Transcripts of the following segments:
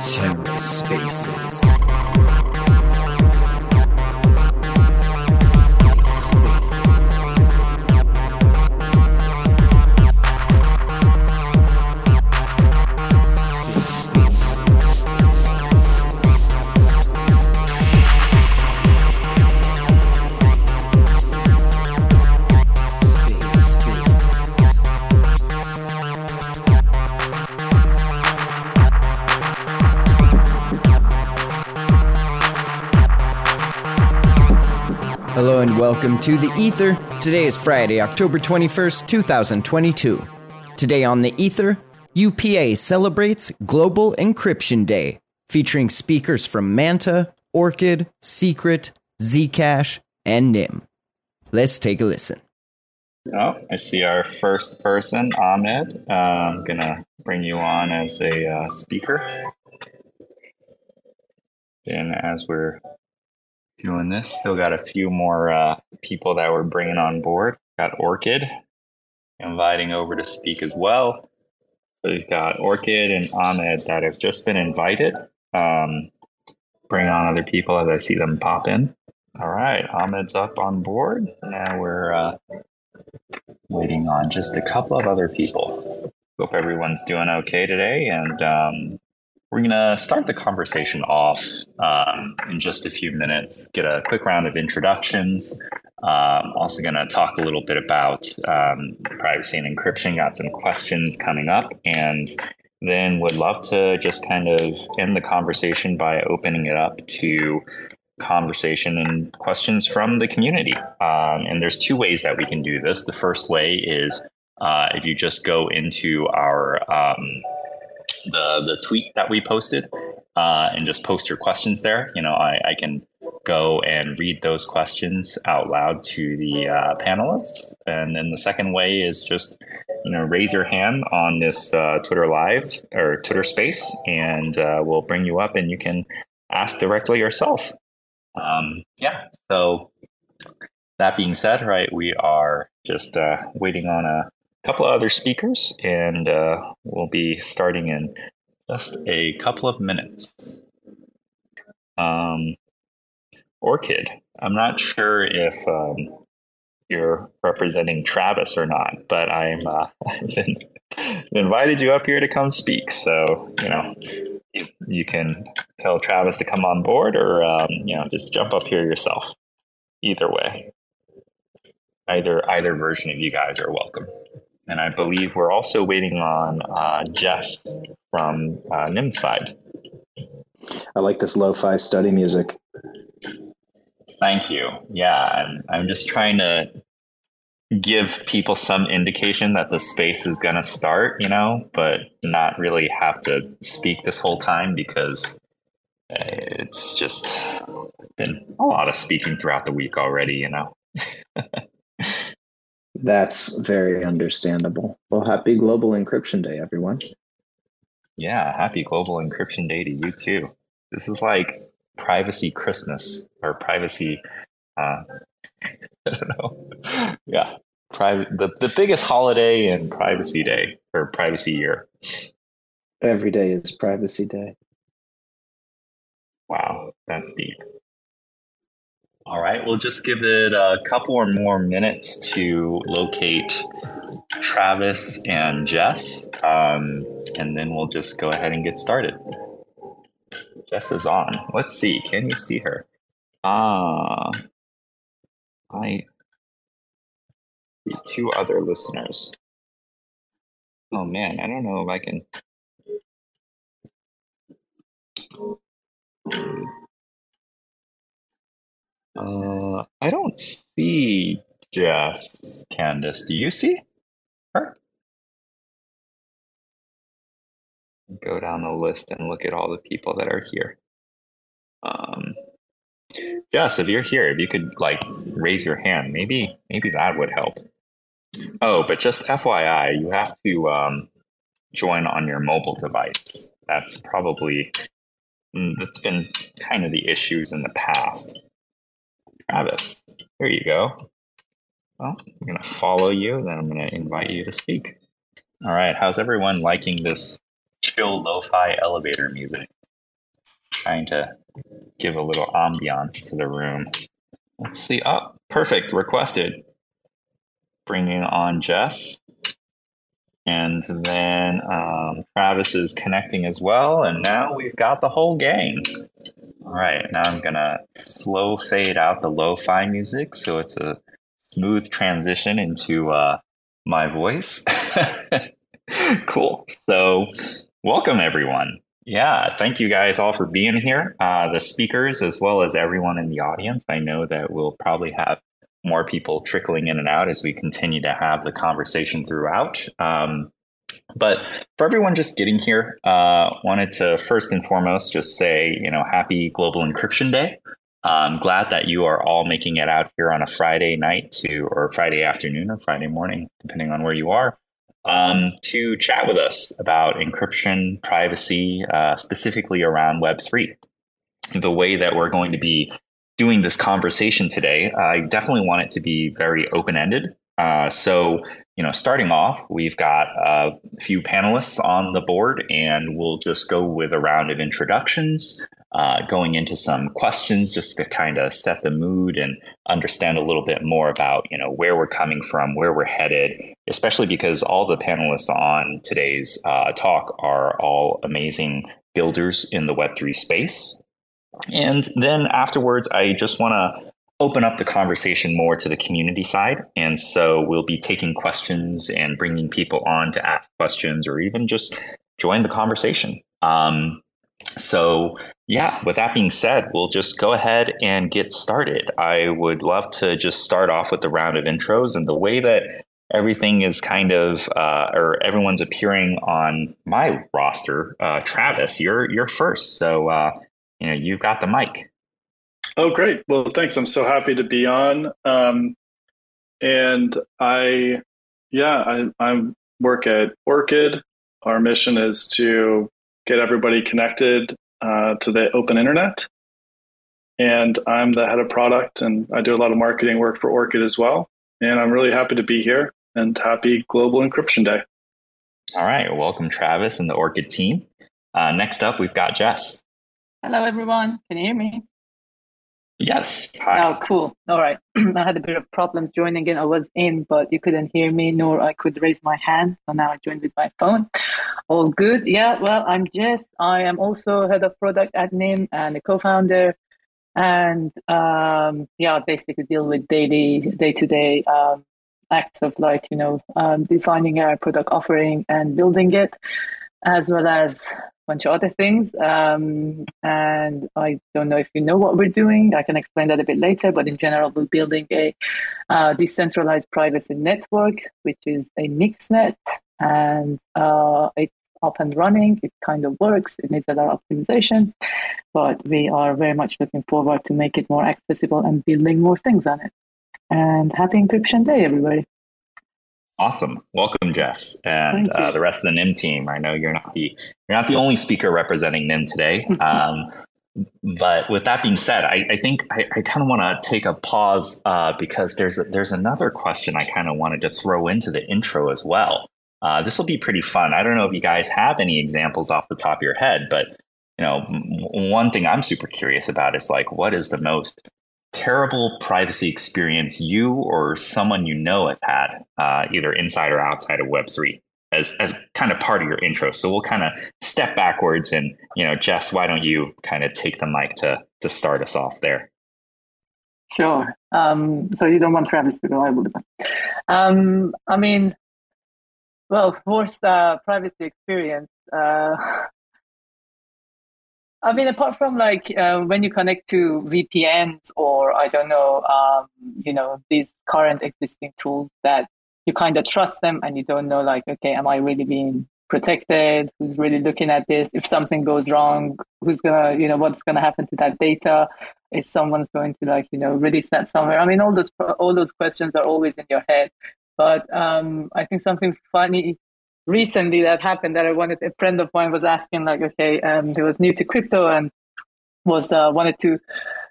TerraSpaces. Hello welcome to the Ether. Today is Friday, October 21st, 2022. Today on the Ether, UPA celebrates Global Encryption Day, featuring speakers from Manta, Orchid, Secret, Zcash, and Nym. Let's take a listen. Oh, I see our first person, Ahmed. Uh, I'm going to bring you on as a uh, speaker. And as we're doing this. Still got a few more uh, people that we're bringing on board. Got Orchid inviting over to speak as well. So we've got Orchid and Ahmed that have just been invited. Um, bring on other people as I see them pop in. All right, Ahmed's up on board. Now we're uh, waiting on just a couple of other people. Hope everyone's doing okay today, and um, we're going to start the conversation off um, in just a few minutes, get a quick round of introductions. Um, also, going to talk a little bit about um, privacy and encryption. Got some questions coming up, and then would love to just kind of end the conversation by opening it up to conversation and questions from the community. Um, and there's two ways that we can do this. The first way is uh, if you just go into our um, the the tweet that we posted uh, and just post your questions there. You know, I, I can go and read those questions out loud to the uh, panelists. And then the second way is just you know raise your hand on this uh, Twitter live or Twitter space, and uh, we'll bring you up and you can ask directly yourself. Um, yeah. So that being said, right, we are just uh, waiting on a couple of other speakers, and uh, we'll be starting in just a couple of minutes. Um, Orchid, I'm not sure if um, you're representing Travis or not, but I'm uh, invited you up here to come speak. So you know, you, can tell Travis to come on board, or um, you know, just jump up here yourself. Either way, either either version of you guys are welcome and I believe we're also waiting on uh, Jess from uh, Nym's side. I like this lo-fi study music. Thank you. Yeah, I'm, I'm just trying to give people some indication that the space is going to start, you know, but not really have to speak this whole time because it's just been a lot of speaking throughout the week already, you know. That's very understandable. Well, happy Global Encryption Day, everyone. Yeah, happy Global Encryption Day to you too. This is like privacy Christmas or privacy. Uh, I don't know. Yeah, private. The, the biggest holiday and privacy day or privacy year. Every day is Privacy Day. Wow, that's deep. All right, we'll just give it a couple or more minutes to locate Travis and Jess, um, and then we'll just go ahead and get started. Jess is on. Let's see. Can you see her? Ah, I see two other listeners. Oh man, I don't know if I can. Uh, I don't see Jess, Candace. Do you see her? Go down the list and look at all the people that are here. Um, Jess, if you're here, if you could like raise your hand, maybe maybe that would help. Oh, but just FYI, you have to um, join on your mobile device. That's probably mm, that's been kind of the issues in the past. Travis. There you go. Well, I'm going to follow you, then I'm going to invite you to speak. All right. How's everyone liking this chill lo fi elevator music? Trying to give a little ambiance to the room. Let's see. Oh, perfect. Requested. Bringing on Jess. And then um, Travis is connecting as well. And now we've got the whole gang. All right. Now I'm to slow fade out the lo fi music so it's a smooth transition into uh, my voice. cool. So, welcome everyone. Yeah, thank you guys all for being here. Uh, the speakers, as well as everyone in the audience. I know that we'll probably have more people trickling in and out as we continue to have the conversation throughout. Um, but for everyone just getting here, uh, wanted to first and foremost just say, you know, happy Global Encryption Day. I'm glad that you are all making it out here on a Friday night to, or Friday afternoon or Friday morning, depending on where you are, um, to chat with us about encryption, privacy, uh, specifically around Web3. The way that we're going to be doing this conversation today, I definitely want it to be very open ended. Uh, so, you know, starting off, we've got a few panelists on the board, and we'll just go with a round of introductions uh, going into some questions just to kind of set the mood and understand a little bit more about you know where we're coming from, where we're headed. Especially because all the panelists on today's uh, talk are all amazing builders in the Web three space. And then afterwards, I just want to open up the conversation more to the community side. And so we'll be taking questions and bringing people on to ask questions or even just join the conversation. Um, so, yeah, with that being said, we'll just go ahead and get started. I would love to just start off with the round of intros and the way that everything is kind of, uh, or everyone's appearing on my roster. Uh, Travis, you're you're first, so uh, you know you've got the mic. Oh, great! Well, thanks. I'm so happy to be on. Um, and I, yeah, I, I work at Orchid. Our mission is to get everybody connected uh, to the open internet. And I'm the head of product, and I do a lot of marketing work for Orchid as well. And I'm really happy to be here and happy Global Encryption Day. All right. Welcome, Travis and the Orchid team. Uh, next up, we've got Jess. Hello, everyone. Can you hear me? Yes. Hi. Oh, cool. All right. I had a bit of problems joining in. I was in, but you couldn't hear me, nor I could raise my hand. So now I joined with my phone. All good. Yeah. Well, I'm Jess. I am also head of product at Nym and a co-founder. And um, yeah, basically deal with daily, day-to-day um, acts of like you know um, defining our product offering and building it, as well as a bunch of other things. Um, and I don't know if you know what we're doing. I can explain that a bit later. But in general, we're building a uh, decentralized privacy network, which is a mixnet, and uh, it's up and running. It kind of works. It needs a lot of optimization, but we are very much looking forward to make it more accessible and building more things on it. And happy encryption day, everybody. Awesome. Welcome, Jess, and uh, the rest of the Nym team. I know you're not the you're not the only speaker representing Nym today. Um, but with that being said, I, I think I, I kind of want to take a pause uh, because there's a, there's another question I kind of wanted to throw into the intro as well. Uh, this will be pretty fun. I don't know if you guys have any examples off the top of your head, but you know, one thing I'm super curious about is like, what is the most terrible privacy experience you or someone you know have had, uh, either inside or outside of Web3, as, as kind of part of your intro. So we'll kind of step backwards and, you know, Jess, why don't you kind of take the mic to, to start us off there? Sure. Um, so you don't want Travis to go, I would. Um, I mean, well, worst uh, privacy experience. Uh, I mean, apart from like uh, when you connect to VPNs or I don't know, um, you know, these current existing tools that you kind of trust them and you don't know, like, okay, am I really being protected? Who's really looking at this? If something goes wrong, who's gonna, you know, what's gonna happen to that data? Is someone's going to like, you know, release that somewhere? I mean, all those all those questions are always in your head. But um, I think something funny recently that happened that I wanted a friend of mine was asking like okay um he was new to crypto and was uh, wanted to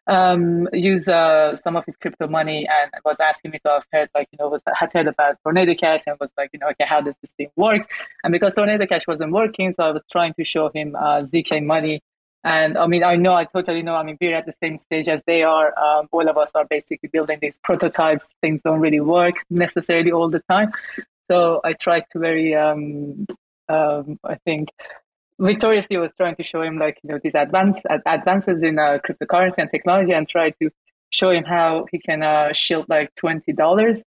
um, use uh, some of his crypto money and was asking me. So I've heard like you know was had heard about Tornado Cash and was like you know okay how does this thing work? And because Tornado Cash wasn't working, so I was trying to show him uh, zk money. And I mean, I know, I totally know. I mean, we're at the same stage as they are. Um, all of us are basically building these prototypes. Things don't really work necessarily all the time. So I tried to very, um, um, I think, victoriously was trying to show him like you know these advance advances in uh, cryptocurrency and technology and try to show him how he can uh, shield like twenty dollars.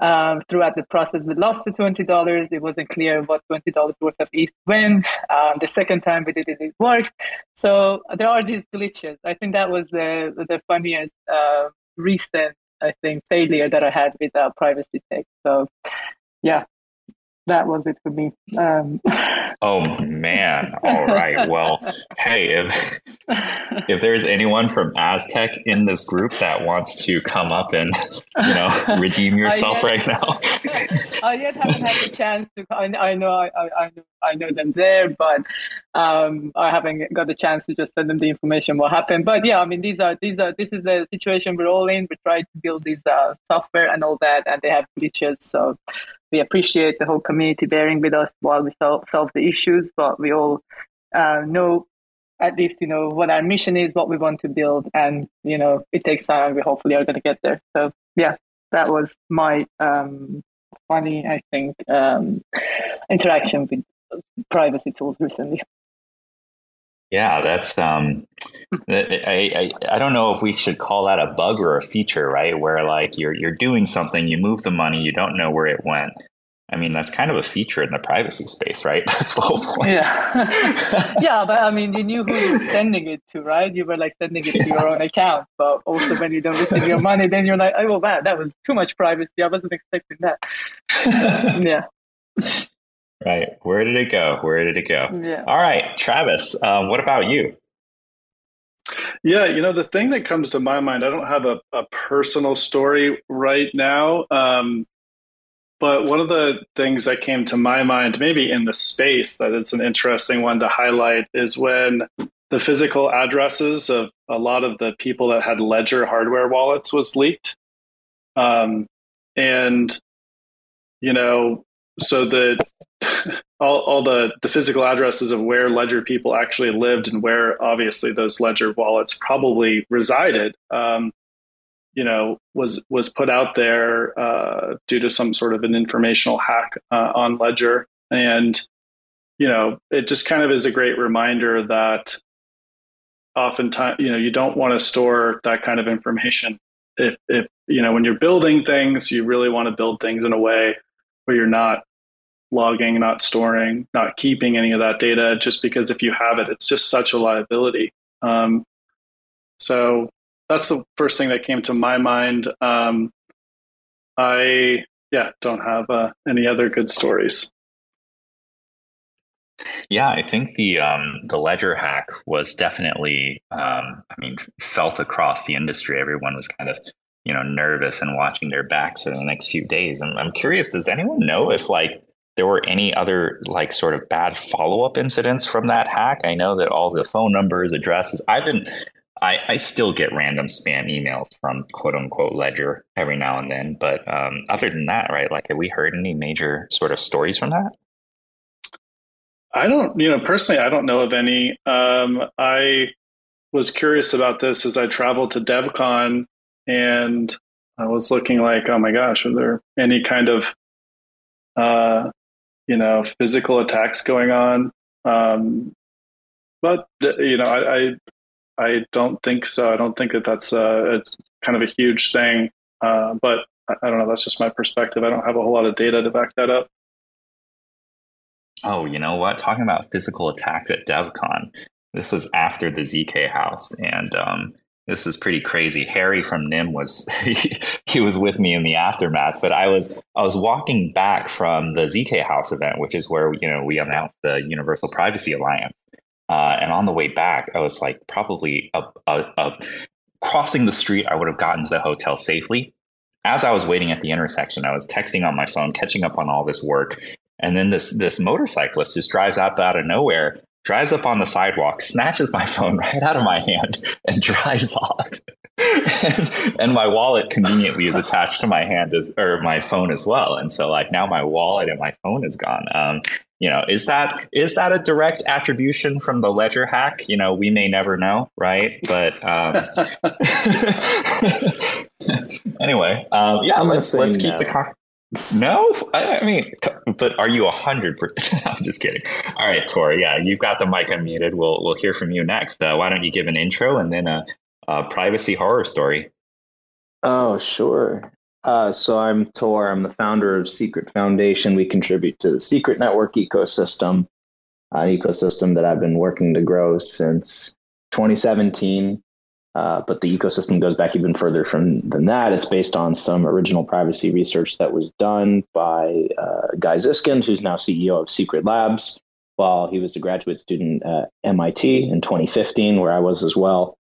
Um, throughout the process, we lost the twenty dollars. It wasn't clear what twenty dollars worth of ETH went. Um, the second time we did it, it worked. So there are these glitches. I think that was the the funniest uh, recent I think failure that I had with uh, privacy tech. So yeah, that was it for me. Um. oh man! All right. Well, hey, if if there's anyone from Aztec in this group that wants to come up and you know redeem yourself yet, right now, I yet haven't had the chance to. I, I know I, I know I know them there, but um, I haven't got the chance to just send them the information what happened. But yeah, I mean these are these are this is the situation we're all in. We try to build this uh, software and all that, and they have glitches. So we appreciate the whole community bearing with us while we solve, solve the issues, but we all uh, know at least you know what our mission is, what we want to build, and you know it takes time. We hopefully are going to get there. So yeah, that was my um, funny, I think, um, interaction with privacy tools recently. Yeah, that's um, I, I I don't know if we should call that a bug or a feature, right? Where like you're you're doing something, you move the money, you don't know where it went. I mean, that's kind of a feature in the privacy space, right? That's the whole point. Yeah, yeah, but I mean, you knew who you were sending it to, right? You were like sending it to your own account, but also when you don't receive your money, then you're like, oh, wow, that was too much privacy. I wasn't expecting that. yeah. Right. Where did it go? Where did it go? Yeah. All right, Travis. Um, what about you? Yeah, you know, the thing that comes to my mind, I don't have a, a personal story right now. Um, but one of the things that came to my mind, maybe in the space, that it's an interesting one to highlight is when the physical addresses of a lot of the people that had Ledger hardware wallets was leaked. Um, and, you know, so the all, all the, the physical addresses of where ledger people actually lived and where obviously those ledger wallets probably resided um, you know was was put out there uh, due to some sort of an informational hack uh, on ledger. And you know it just kind of is a great reminder that oftentimes you know you don't want to store that kind of information. If if you know when you're building things you really want to build things in a way where you're not logging, not storing, not keeping any of that data, just because if you have it, it's just such a liability. Um, so that's the first thing that came to my mind. Um, I, yeah, don't have uh, any other good stories. Yeah, I think the um, the ledger hack was definitely, um, I mean, felt across the industry. Everyone was kind of, you know, nervous and watching their backs for the next few days. And I'm curious, does anyone know if like there were any other like sort of bad follow-up incidents from that hack? I know that all the phone numbers addresses i've been I, I still get random spam emails from quote unquote ledger every now and then. But um, other than that right like have we heard any major sort of stories from that? I don't you know personally i don't know of any. Um, i was curious about this as i traveled to devcon and i was looking like oh my gosh are there any kind of uh, you know physical attacks going on? Um, but you know I, I, I don't think so. I don't think that that's a, a kind of a huge thing. Uh, but I, I don't know. That's just my perspective. I don't have a whole lot of data to back that up. Oh you know what? Talking about physical attacks at devcon this was after the zk house and um, this is pretty crazy. Harry from Nym was he, was with me in the aftermath, but I was I was walking back from the ZK House event, which is where you know we announced the Universal Privacy Alliance. Uh, and on the way back, I was like probably crossing the street. I would have gotten to the hotel safely. As I was waiting at the intersection, I was texting on my phone, catching up on all this work, and then this this motorcyclist just drives up out of nowhere drives up on the sidewalk, snatches my phone right out of my hand, and drives off. and, and, my wallet conveniently is attached to my hand as or my phone as well. And so like now my wallet and my phone is gone. Um, you know, is that is that a direct attribution from the ledger hack? You know, we may never know, right? But um, anyway, um, yeah, I'm let's let's keep no. the car. No, I, mean, but are you a hundred percent? I'm just kidding. All right, Tor. Yeah, you've got the mic unmuted. We'll we'll hear from you next. Uh, why don't you give an intro and then a, a privacy horror story? Oh, sure. Uh, so I'm Tor. I'm the founder of Secret Foundation. We contribute to the Secret Network ecosystem, an ecosystem that I've been working to grow since 2017. Uh, but the ecosystem goes back even further from than that. It's based on some original privacy research that was done by uh, Guy Zyskind, who's now CEO of Secret Labs, while he was a graduate student at MIT in 2015, where I was as well.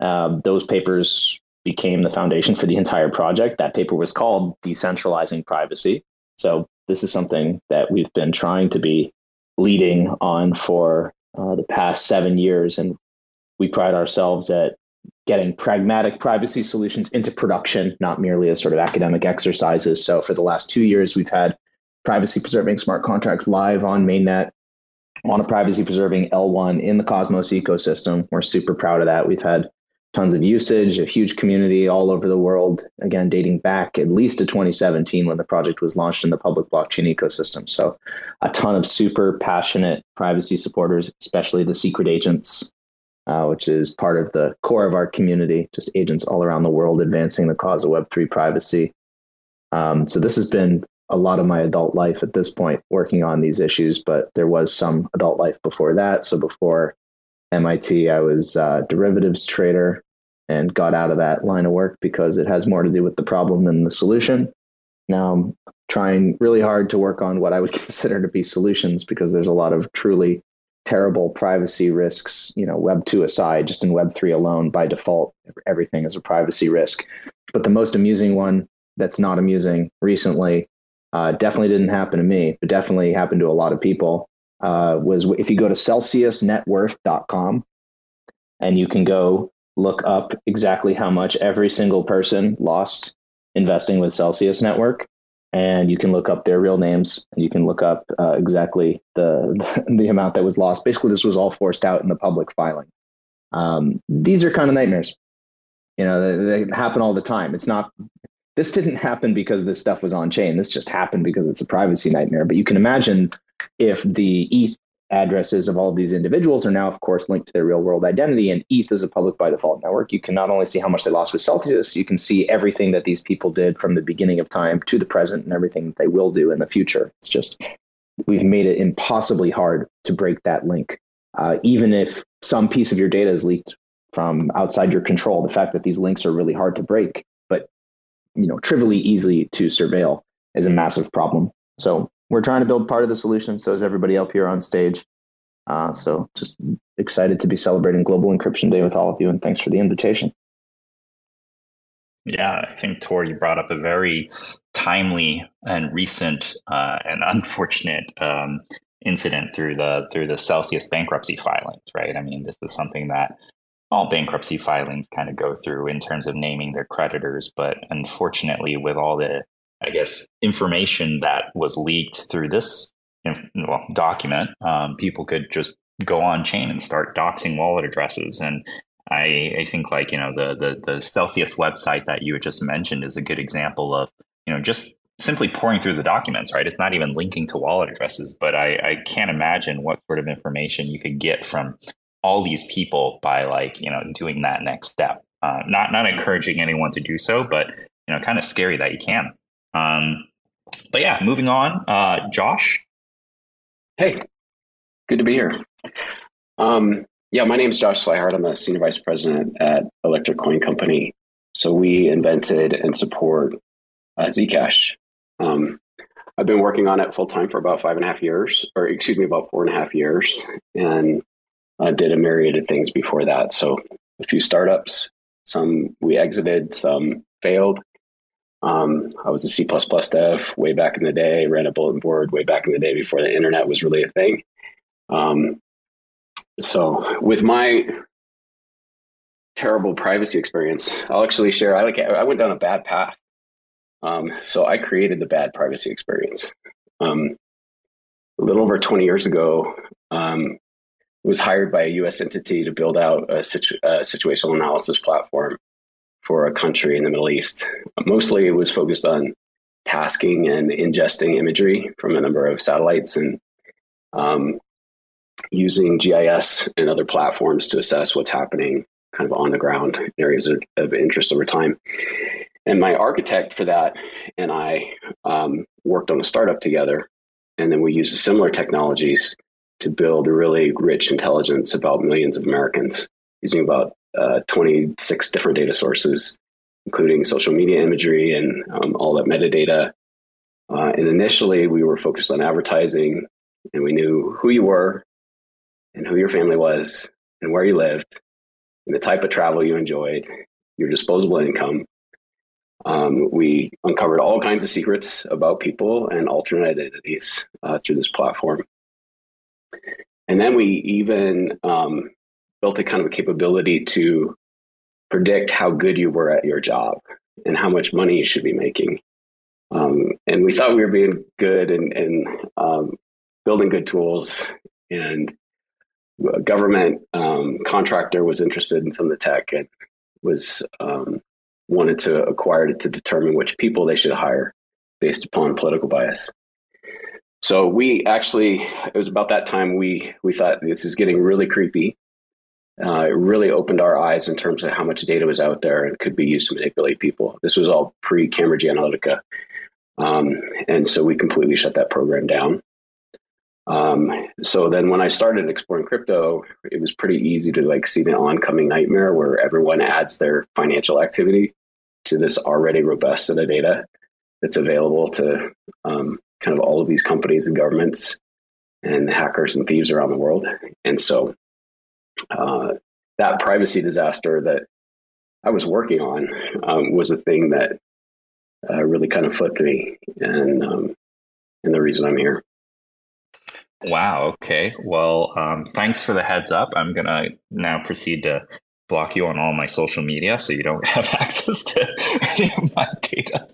Uh, those papers became the foundation for the entire project. That paper was called Decentralizing Privacy. So this is something that we've been trying to be leading on for uh, the past seven years, and we pride ourselves at getting pragmatic privacy solutions into production, not merely as sort of academic exercises. So for the last two years, we've had privacy preserving smart contracts live on mainnet on a privacy preserving L1 in the Cosmos ecosystem. We're super proud of that. We've had tons of usage, a huge community all over the world, again, dating back at least to 2017 when the project was launched in the public blockchain ecosystem. So, a ton of super passionate privacy supporters, especially the secret agents uh, which is part of the core of our community, just agents all around the world advancing the cause of Web3 privacy. Um, so this has been a lot of my adult life at this point working on these issues, but there was some adult life before that. So before MIT, I was a derivatives trader and got out of that line of work because it has more to do with the problem than the solution. Now I'm trying really hard to work on what I would consider to be solutions because there's a lot of truly terrible privacy risks, you know, Web 2 aside, just in Web 3 alone, by default, everything is a privacy risk. But the most amusing one that's not amusing recently uh, definitely didn't happen to me, but definitely happened to a lot of people. Uh, was if you go to celsiusnetworth.com and you can go look up exactly how much every single person lost investing with Celsius Network, and you can look up their real names and you can look up uh, exactly the, the, amount that was lost. Basically, this was all forced out in the public filing. Um, these are kind of nightmares. You know, they, they, happen all the time. It's not. This didn't happen because this stuff was on chain. This just happened because it's a privacy nightmare. But you can imagine if the ETH addresses of all of these individuals are now, of course, linked to their real world identity. And ETH is a public by default network. You can not only see how much they lost with Celsius, you can see everything that these people did from the beginning of time to the present and everything that they will do in the future. It's just, we've made it impossibly hard to break that link. Uh, even if some piece of your data is leaked from outside your control, the fact that these links are really hard to break, but you know, trivially easy to surveil is a massive problem. So we're trying to build part of the solution. So is everybody up here on stage. Uh, so just excited to be celebrating Global Encryption Day with all of you, and thanks for the invitation. Yeah, I think Tor, you brought up a very timely and recent uh, and unfortunate um, incident through the through the Celsius bankruptcy filings, right? I mean, this is something that all bankruptcy filings kind of go through in terms of naming their creditors, but unfortunately, with all the I guess, information that was leaked through this well, document, um, people could just go on chain and start doxing wallet addresses. And I, I think like, you know, the, the, the Celsius website that you had just mentioned is a good example of, you know, just simply pouring through the documents, right? It's not even linking to wallet addresses, but I, I can't imagine what sort of information you could get from all these people by like, you know, doing that next step. Uh, not, not encouraging anyone to do so, but, you know, kind of scary that you can. Um, but yeah, moving on. Uh, Josh. Hey, good to be here. Um, yeah, my name is Josh Swihart. I'm a senior vice president at Electric Coin Company. So we invented and support uh, Zcash. Um, I've been working on it full time for about five and a half years, or excuse me, about four and a half years, and I did a myriad of things before that. So a few startups, some we exited, some failed, um, I was a C dev way back in the day, ran a bulletin board way back in the day before the internet was really a thing. Um, so with my terrible privacy experience, I'll actually share. I like I went down a bad path. Um, so I created the bad privacy experience. Um, a little over 20 years ago, um, was hired by a U.S. entity to build out a, situ- a, situational analysis platform for a country in the Middle East. Mostly, it was focused on tasking and ingesting imagery from a number of satellites and um, using GIS and other platforms to assess what's happening kind of on the ground in areas of, of interest over time. And my architect for that and I um, worked on a startup together. And then we used similar technologies to build a really rich intelligence about millions of Americans using about uh, 26 different data sources, including social media imagery and um, all that metadata. Uh, and initially, we were focused on advertising, and we knew who you were and who your family was and where you lived and the type of travel you enjoyed, your disposable income. Um, we uncovered all kinds of secrets about people and alternate identities uh, through this platform. And then we even um, built a kind of a capability to predict how good you were at your job and how much money you should be making. Um, and we thought we were being good and, and um, building good tools. And a government um, contractor was interested in some of the tech and was um, wanted to acquire it to determine which people they should hire based upon political bias. So we actually, it was about that time we we thought this is getting really creepy. Uh, it really opened our eyes in terms of how much data was out there and could be used to manipulate people. This was all pre Cambridge Analytica, um, and so we completely shut that program down. Um, so then when I started exploring crypto, it was pretty easy to like see the oncoming nightmare where everyone adds their financial activity to this already robust set of data that's available to um, kind of all of these companies and governments and hackers and thieves around the world. And so uh, that privacy disaster that I was working on um, was a thing that uh, really kind of flipped me, and um, and the reason I'm here. Wow. Okay. Well, um, thanks for the heads up. I'm gonna now proceed to block you on all my social media so you don't have access to any of my data.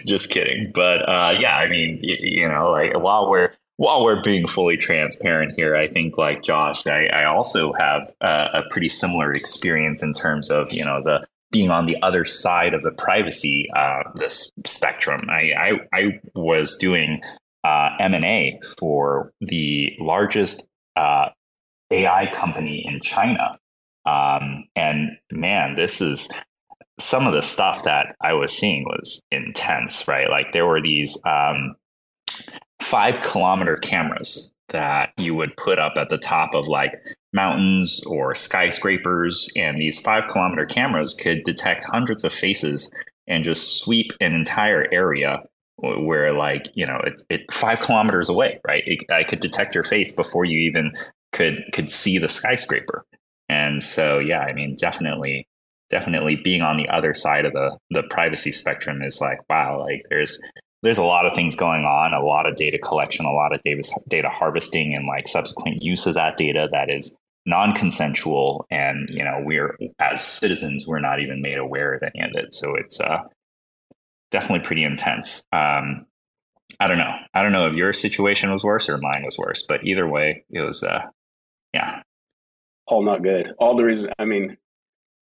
Just kidding. But uh, yeah, I mean, you, you, know, like while we're while we're being fully transparent here, I think like Josh, I, I also have uh, a pretty similar experience in terms of you know the being on the other side of the privacy uh, this spectrum. I, I, I was doing uh, M and A for the largest uh, AI company in China um, and man, this is some of the stuff that I was seeing was intense, right? Like there were these um, five kilometer cameras that you would put up at the top of like mountains or skyscrapers. And these five kilometer cameras could detect hundreds of faces and just sweep an entire area where like you know it's it five kilometers away right it, i could detect your face before you even could could see the skyscraper and so, yeah, I mean, definitely, definitely being on the other side of the the privacy spectrum is like, wow, like there's there's a lot of things going on, a lot of data collection, a lot of data data harvesting, and like subsequent use of that data that is non-consensual and you know we're as citizens we're not even made aware of any of it. So it's uh definitely pretty intense. Um i don't know. I don't know if your situation was worse or mine was worse but either way it was uh yeah. All not good. All the reason, I mean,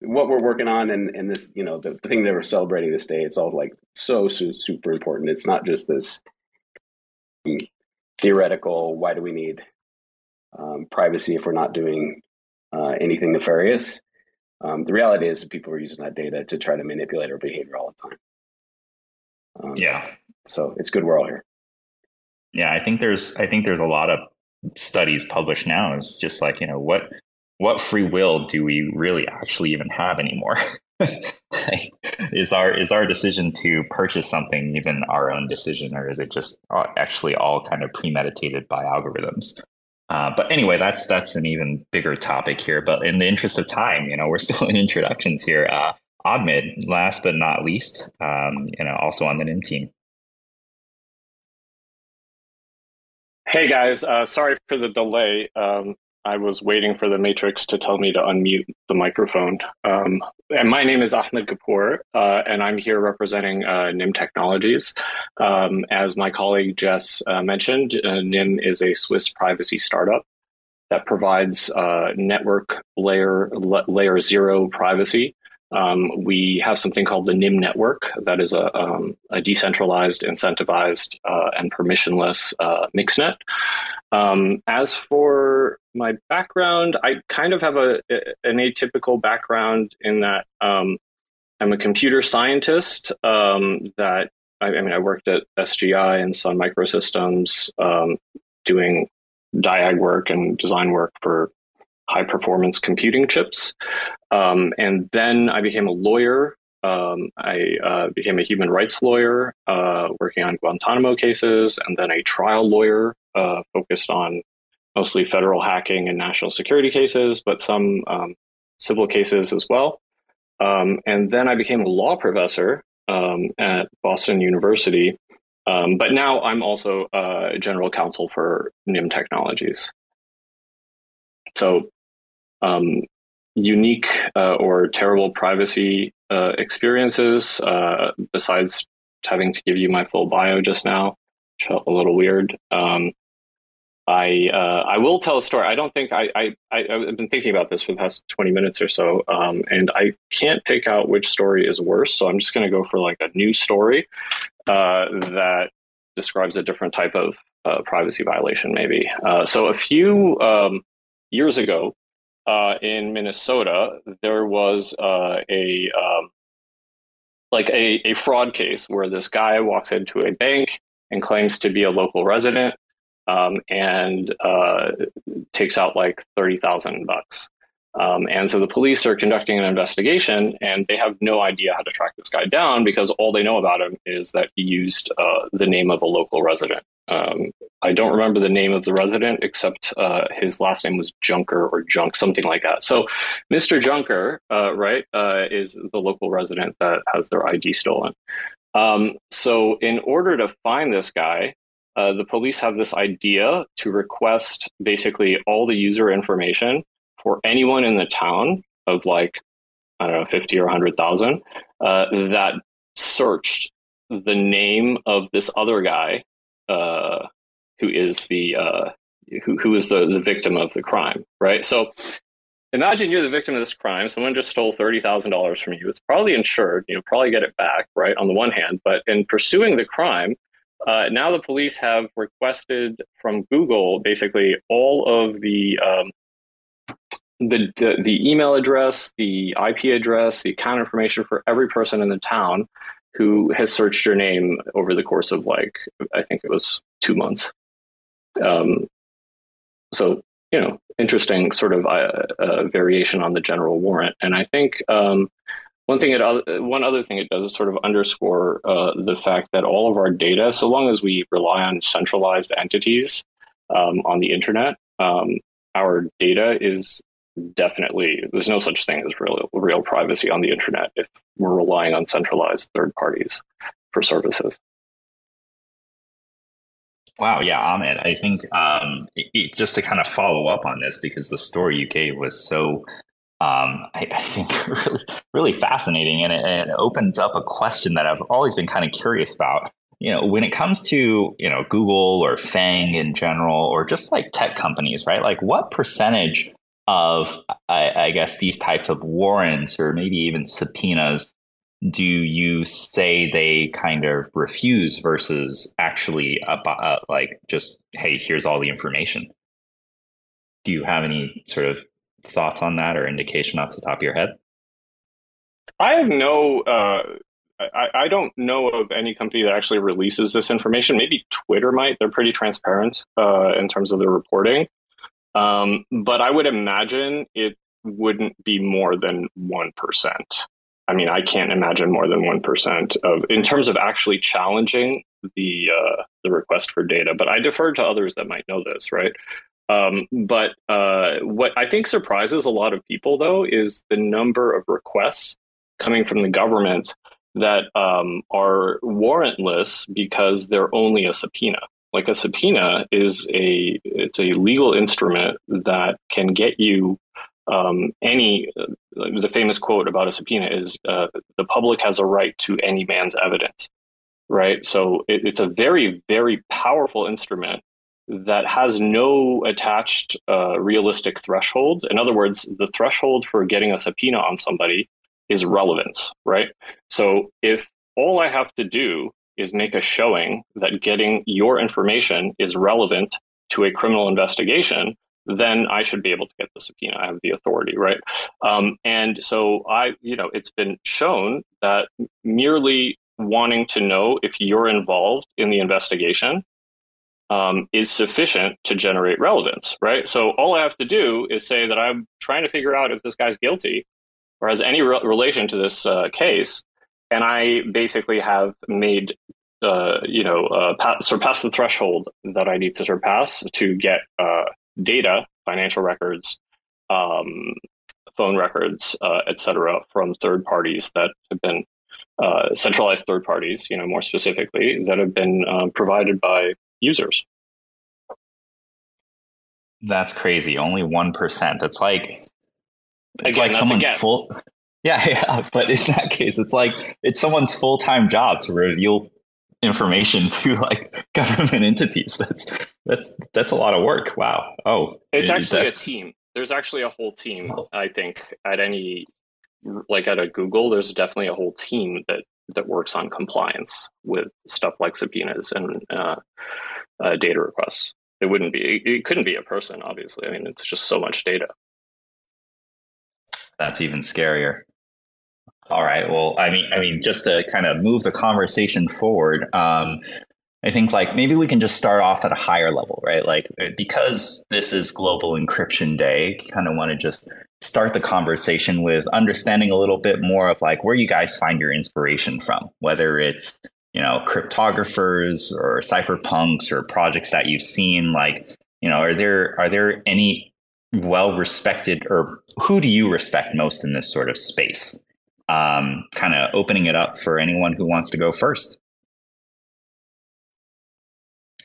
what we're working on and, and this, you know, the, the thing that we're celebrating this day, it's all like so, so super important. It's not just this theoretical, why do we need um, privacy if we're not doing uh, anything nefarious? Um, the reality is that people are using that data to try to manipulate our behavior all the time. Um, yeah. So it's good we're all here. Yeah, I think there's I think there's a lot of studies published now. Is just like you know what what free will do we really actually even have anymore? is our is our decision to purchase something even our own decision, or is it just actually all kind of premeditated by algorithms? Uh, but anyway, that's that's an even bigger topic here. But in the interest of time, you know, we're still in introductions here. Uh, Ahmed, last but not least, um, you know, also on the Nym team. Hey guys, uh, sorry for the delay. Um, I was waiting for the Matrix to tell me to unmute the microphone. Um, and my name is Ahmed Ghappour, uh, and I'm here representing uh, Nym Technologies. Um, as my colleague Jess uh, mentioned, uh, Nym is a Swiss privacy startup that provides uh, network layer layer zero privacy. Um, we have something called the Nym network that is a, um, a decentralized, incentivized, uh, and permissionless mixnet. Um, as for my background, I kind of have a an atypical background in that um, I'm a computer scientist. Um, that I, I, mean, I worked at SGI and Sun Microsystems, um, doing diag work and design work for high performance computing chips. Um, and then I became a lawyer. Um, I uh, became a human rights lawyer, uh, working on Guantanamo cases, and then a trial lawyer uh, focused on mostly federal hacking and national security cases, but some um, civil cases as well. Um, and then I became a law professor um, at Boston University. Um, but now I'm also uh, general counsel for Nym Technologies. So, um, unique uh, or terrible privacy uh, experiences, uh, besides having to give you my full bio just now, felt a little weird. Um, I uh, I will tell a story. I don't think I, I, I have been thinking about this for the past twenty minutes or so, um, and I can't pick out which story is worse. So I'm just going to go for like a new story uh, that describes a different type of uh, privacy violation, maybe. So a few um, years ago uh, in Minnesota, there was uh, a um, like a, a fraud case where this guy walks into a bank and claims to be a local resident um, and uh, takes out like thirty thousand bucks. Um, and so the police are conducting an investigation, and they have no idea how to track this guy down because all they know about him is that he used uh, the name of a local resident. Um, I don't remember the name of the resident except uh, his last name was Junker or Junk, something like that. So, Mr. Junker, uh, right, uh, is the local resident that has their ID stolen. Um, so, in order to find this guy, uh, the police have this idea to request basically all the user information for anyone in the town of like I don't know, fifty or hundred thousand uh, that searched the name of this other guy uh, who is the uh, who who is the the victim of the crime, right? So imagine you're the victim of this crime. Someone just stole thirty thousand dollars from you. It's probably insured. You know, probably get it back, right? On the one hand, but in pursuing the crime, uh, now the police have requested from Google basically all of the, um, the, the the email address, the IP address, the account information for every person in the town who has searched your name over the course of like I think it was two months. Um, so you know, interesting sort of uh, uh, variation on the general warrant, and I think um, one thing, it, one other thing it does is sort of underscore uh, the fact that all of our data, so long as we rely on centralized entities um, on the internet, um, our data is definitely there's no such thing as real real privacy on the internet if we're relying on centralized third parties for services. Wow, yeah, Ahmed. I think um, it, just to kind of follow up on this because the story you gave was so um, I, I, think really, really fascinating, and it, and it, opens up a question that I've always been kind of curious about. You know, when it comes to you know Google or Fang in general, or just like tech companies, right? Like, what percentage of I, I guess these types of warrants or maybe even subpoenas do you say they kind of refuse versus actually uh, uh, like just hey here's all the information do you have any sort of thoughts on that or indication off the top of your head? I have no. Uh, I, I don't know of any company that actually releases this information. Maybe Twitter might. They're pretty transparent uh, in terms of their reporting. Um, but I would imagine it wouldn't be more than one percent. I mean, I can't imagine more than one percent of in terms of actually challenging the uh, the request for data. But I defer to others that might know this, right? Um, but uh, what I think surprises a lot of people, though, is the number of requests coming from the government that um, are warrantless because they're only a subpoena. Like a subpoena is a it's a legal instrument that can get you um, any the famous quote about a subpoena is uh, the public has a right to any man's evidence right? So it, it's a very very powerful instrument that has no attached uh, realistic threshold. In other words the threshold for getting a subpoena on somebody is relevance right? So if all i have to do is make a showing that getting your information is relevant to a criminal investigation, then I should be able to get the subpoena. I have the authority, right? Um, and so I, you know, it's been shown that merely wanting to know if you're involved in the investigation um, is sufficient to generate relevance, right? So all I have to do is say that I'm trying to figure out if this guy's guilty or has any re- relation to this uh, case, and I basically have made uh, you know uh, pa- surpass the threshold that I need to surpass to get uh, data, financial records, um, phone records, uh, etc., from third parties that have been uh, centralized third parties. You know, more specifically, that have been um, provided by users. That's crazy. Only one percent. It's like it's Again, like someone's full. Yeah, yeah, but in that case, it's like it's someone's full time job to reveal information to like government entities. That's that's that's a lot of work. Wow. Oh, it's actually a team. There's actually a whole team. Oh. I think at any like at a Google, there's definitely a whole team that that works on compliance with stuff like subpoenas and uh, uh, data requests. It wouldn't be. It couldn't be a person, obviously. I mean, it's just so much data. That's even scarier. All right. Well, I mean, I mean, just to kind of move the conversation forward, um, I think like maybe we can just start off at a higher level, right? Like uh, because this is Global Encryption Day, kind of want to just start the conversation with understanding a little bit more of like where you guys find your inspiration from, whether it's you know cryptographers or cypherpunks or projects that you've seen. Like you know, are there are there any well respected or who do you respect most in this sort of space? Um, kind of opening it up for anyone who wants to go first.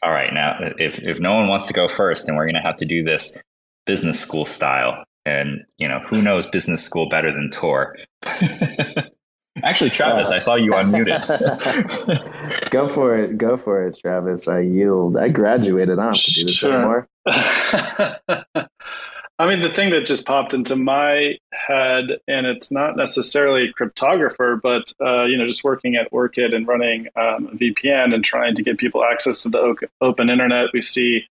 All right, now if if no one wants to go first, then we're going to have to do this business school style. And you know, who knows business school better than Tor? Actually, Travis, uh, I saw you unmuted. go for it. Go for it, Travis. I yield. I graduated. I don't have to do this sure. anymore. I mean, the thing that just popped into my head, and it's not necessarily a cryptographer, but uh, you know, just working at Orchid and running um, a VPN and trying to get people access to the open internet. We see,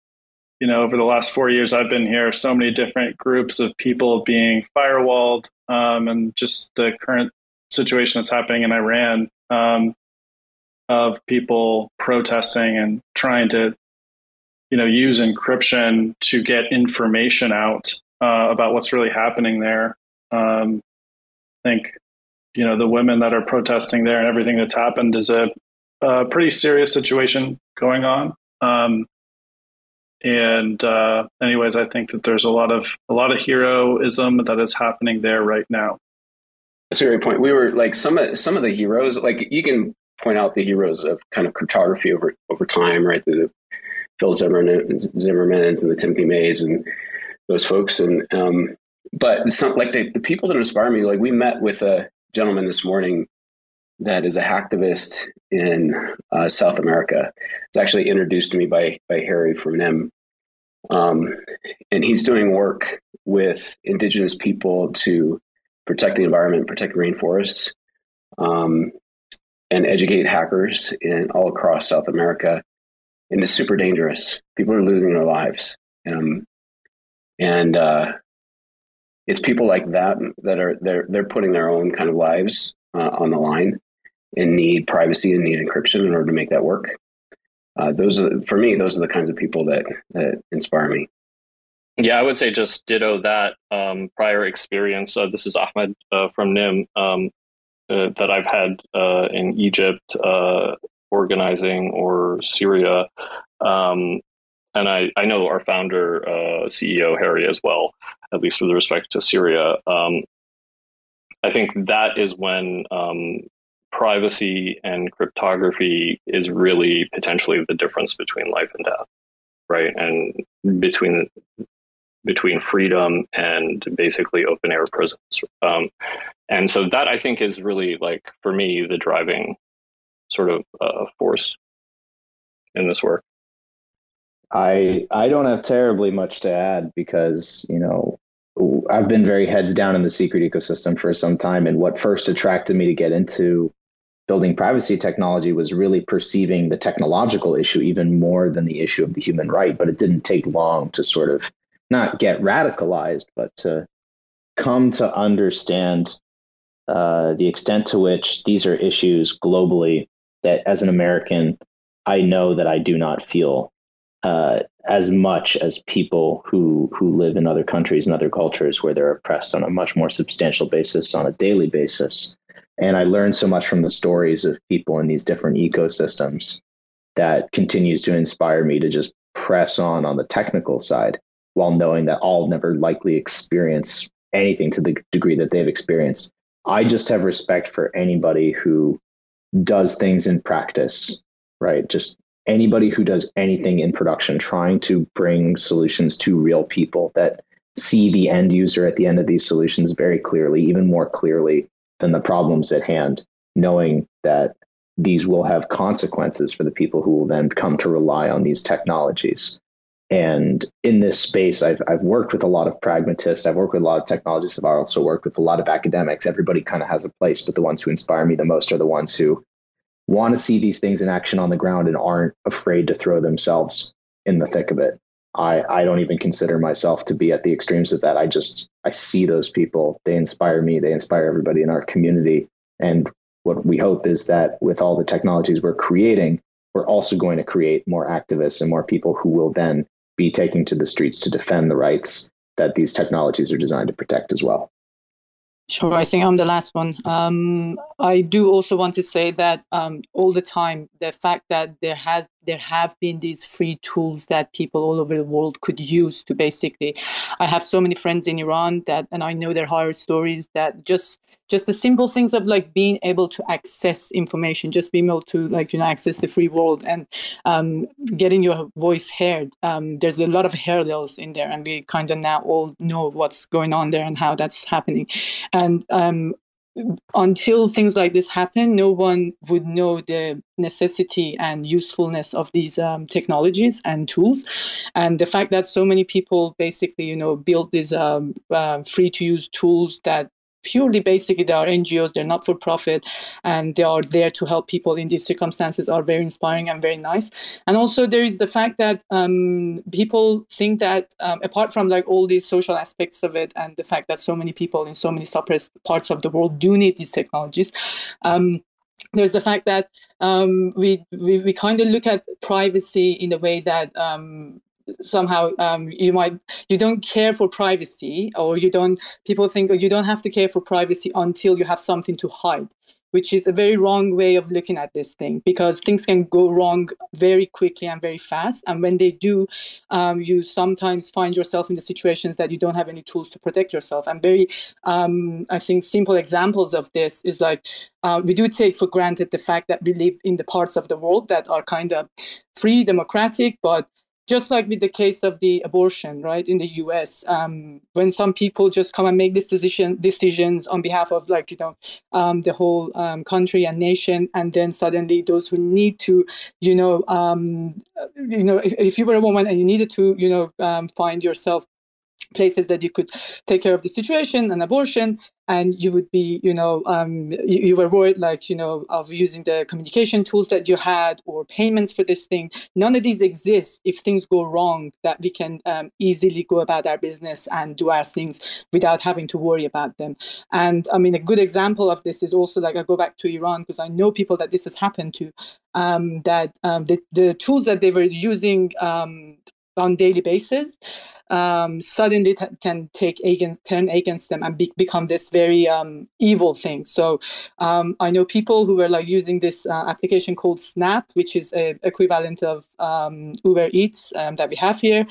you know, over the last four years I've been here, so many different groups of people being firewalled, um, and just the current situation that's happening in Iran um, of people protesting and trying to you know use encryption to get information out uh, about what's really happening there. Um, I think you know the women that are protesting there and everything that's happened is a, a pretty serious situation going on. Um, and uh, anyways, I think that there's a lot of a lot of heroism that is happening there right now. That's a great point. We were like some of some of the heroes. Like you can point out the heroes of kind of cryptography over over time, right? The, Phil Zimmermann, Zimmermanns and the Timothy Mays and those folks. And um, but like the, the people that inspire me, like we met with a gentleman this morning that is a hacktivist in uh, South America. It's actually introduced to me by by Harry from Nym. Um, and he's doing work with indigenous people to protect the environment, protect rainforests, um, and educate hackers in all across South America and it's super dangerous. People are losing their lives, um, and uh, it's people like that that are they're they're putting their own kind of lives uh, on the line and need privacy and need encryption in order to make that work. Uh, those are for me. Those are the kinds of people that that inspire me. Yeah, I would say just ditto that um, prior experience. Uh, this is Ahmed uh, from Nym um, uh, that I've had uh, in Egypt, uh, organizing or Syria. Um, and I, I know our founder, uh, CEO Harry, as well, at least with respect to Syria. Um, I think that is when um, privacy and cryptography is really potentially the difference between life and death, right? And between between freedom and basically open air prisons. Um, and so that I think is really like for me the driving sort of uh, force in this work. I I don't have terribly much to add because you know I've been very heads down in the secret ecosystem for some time, and what first attracted me to get into building privacy technology was really perceiving the technological issue even more than the issue of the human right. But it didn't take long to sort of not get radicalized, but to come to understand uh, the extent to which these are issues globally that, as an American, I know that I do not feel uh, as much as people who who live in other countries and other cultures where they're oppressed on a much more substantial basis on a daily basis. And I learned so much from the stories of people in these different ecosystems that continues to inspire me to just press on on the technical side while knowing that I'll never likely experience anything to the degree that they've experienced. I just have respect for anybody who does things in practice, right? Just anybody who does anything in production trying to bring solutions to real people that see the end user at the end of these solutions very clearly, even more clearly than the problems at hand, knowing that these will have consequences for the people who will then come to rely on these technologies. And in this space, I've, I've worked with a lot of pragmatists. I've worked with a lot of technologists. I've also worked with a lot of academics. Everybody kind of has a place, but the ones who inspire me the most are the ones who want to see these things in action on the ground and aren't afraid to throw themselves in the thick of it. I, I don't even consider myself to be at the extremes of that. I just I see those people. They inspire me. They inspire everybody in our community. And what we hope is that with all the technologies we're creating, we're also going to create more activists and more people who will then be taking to the streets to defend the rights that these technologies are designed to protect as well. Sure, I think I'm the last one. Um, I do also want to say that um, all the time, the fact that there has there have been these free tools that people all over the world could use to basically. I have so many friends in Iran that, and I know their horror stories that just just the simple things of like being able to access information, just being able to like you know access the free world and um, getting your voice heard. Um, there's a lot of hurdles in there, and we kind of now all know what's going on there and how that's happening. And um, until things like this happen, no one would know the necessity and usefulness of these um, technologies and tools. And the fact that so many people basically, you know, build these um, uh, free-to-use tools that purely basically they are ngos they're not for profit and they are there to help people in these circumstances are very inspiring and very nice. And also there is the fact that um, people think that um, apart from like all these social aspects of it and the fact that so many people in so many suppressed parts of the world do need these technologies um, there's the fact that um, we, we, we kind of look at privacy in the way that um, somehow um, you might you don't care for privacy or you don't people think oh, you don't have to care for privacy until you have something to hide which is a very wrong way of looking at this thing because things can go wrong very quickly and very fast and when they do um, you sometimes find yourself in the situations that you don't have any tools to protect yourself. And very um, i think simple examples of this is like uh, we do take for granted the fact that we live in the parts of the world that are kind of free democratic but just like with the case of the abortion, right, in the U.S., um, when some people just come and make this decision decisions on behalf of like you know um, the whole um, country and nation, and then suddenly those who need to, you know, um, you know, if, if, you were a woman and you needed to, you know, um, find yourself places that you could take care of the situation and abortion and you would be you know um, you, you, were worried like you know of using the communication tools that you had or payments for this thing. None of these exist. If things go wrong that we can um, easily go about our business and do our things without having to worry about them. And i mean a good example of this is also like i go back to iran because i know people that this has happened to um, that um, the, the tools that they were using um, on daily basis um, suddenly t- can take against turn against them and be- become this very um, evil thing. So um, i know people who were like using this uh, application called Snapp which is a equivalent of um, uber eats um, that we have here.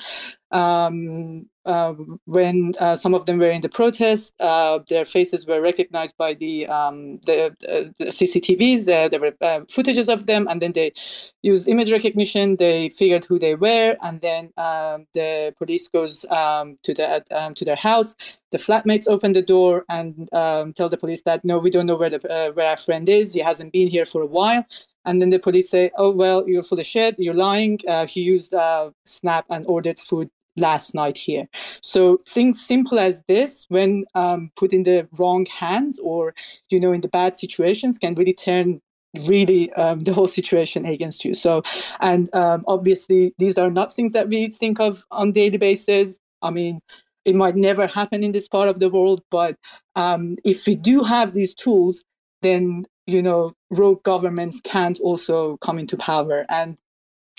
Um, uh, when uh, some of them were in the protest, uh, their faces were recognized by the um, the, uh, the, CCTVs. There, there were uh, footages of them, and then they used image recognition. They figured who they were, and then um, the police goes um, to the um, to their house. The flatmates open the door and um, tell the police that no, we don't know where the uh, where our friend is. He hasn't been here for a while. And then the police say, "Oh well, you're full of shit. You're lying. he used Snapp and ordered food last night here. So things simple as this, when um, put in the wrong hands or you know in the bad situations, can really turn really um, the whole situation against you. So, and um, obviously these are not things that we think of on daily basis. I mean. It might never happen in this part of the world, but um, if we do have these tools, then you know rogue governments can't also come into power and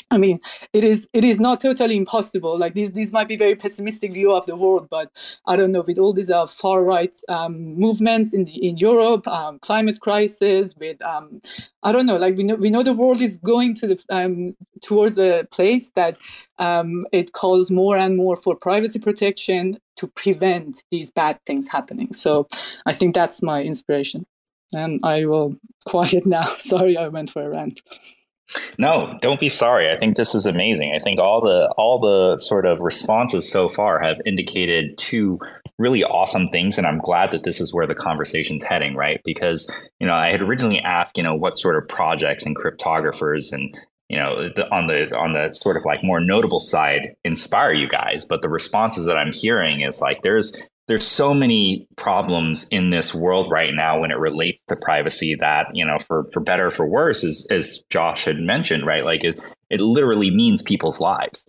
I mean, it is it is not totally impossible. Like this, these might be very pessimistic view of the world, but I don't know with all these uh, far right um, movements in in Europe, um, climate crisis, with um, I don't know. Like we know we know the world is going to the um, towards a place that um, it calls more and more for privacy protection to prevent these bad things happening. So I think that's my inspiration, and I will quiet now. Sorry, I went for a rant. No, don't be sorry. I think this is amazing. I think all the all the sort of responses so far have indicated two really awesome things and I'm glad that this is where the conversation's heading, right? Because, you know, I had originally asked, you know, what sort of projects and cryptographers and you know the, on the on the sort of like more notable side inspire you guys but the responses that i'm hearing is like there's there's so many problems in this world right now when it relates to privacy that you know for for better or for worse as as josh had mentioned right like it it literally means people's lives.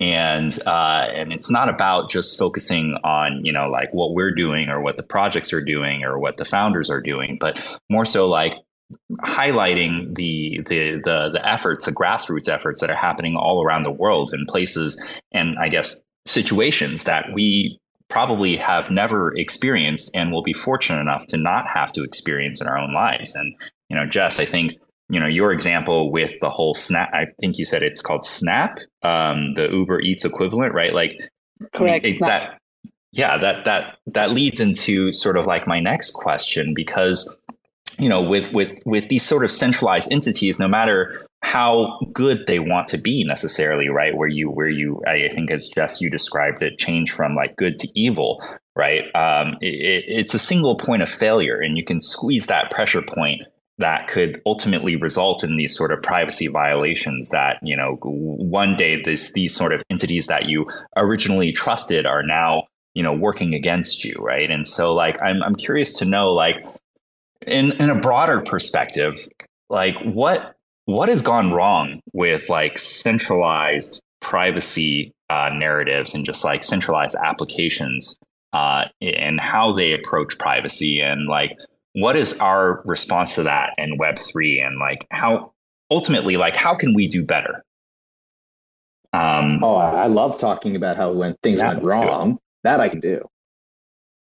And uh, and it's not about just focusing on you know like what we're doing or what the projects are doing or what the founders are doing but more so like highlighting the, the the the efforts the grassroots efforts that are happening all around the world in places and i guess situations that we probably have never experienced and will be fortunate enough to not have to experience in our own lives. And, you know, Jess, I think, you know, your example with the whole Snapp, I think you said it's called Snapp, um, the Uber Eats equivalent, right? Like, correct. It, that, yeah, that, that, that leads into sort of like my next question because you know with with with these sort of centralized entities no matter how good they want to be necessarily right? Where you where you i think as jess you described it change from like good to evil right? Um, it, it's a single point of failure and you can squeeze that pressure point that could ultimately result in these sort of privacy violations that you know one day this these sort of entities that you originally trusted are now you know working against you right? And so like i'm i'm curious to know like in in a broader perspective, like what what has gone wrong with like centralized privacy uh, narratives and just like centralized applications uh, and how they approach privacy and like what is our response to that in Web three and like how ultimately like how can we do better? Um, oh, I love talking about how when things yeah, went wrong. That I can do.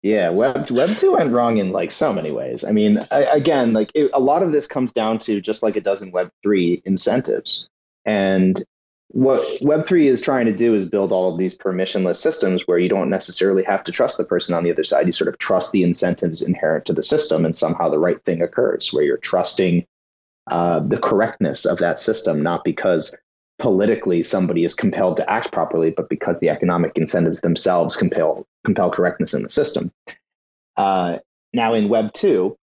Yeah, Web Web two went wrong in like so many ways. I mean, I, again, like it, a lot of this comes down to just like it does in Web three incentives. And what Web three is trying to do is build all of these permissionless systems where you don't necessarily have to trust the person on the other side. You sort of trust the incentives inherent to the system, and somehow the right thing occurs where you're trusting uh, the correctness of that system, not because politically somebody is compelled to act properly, but because the economic incentives themselves compel compel correctness in the system. Uh, now in Web two,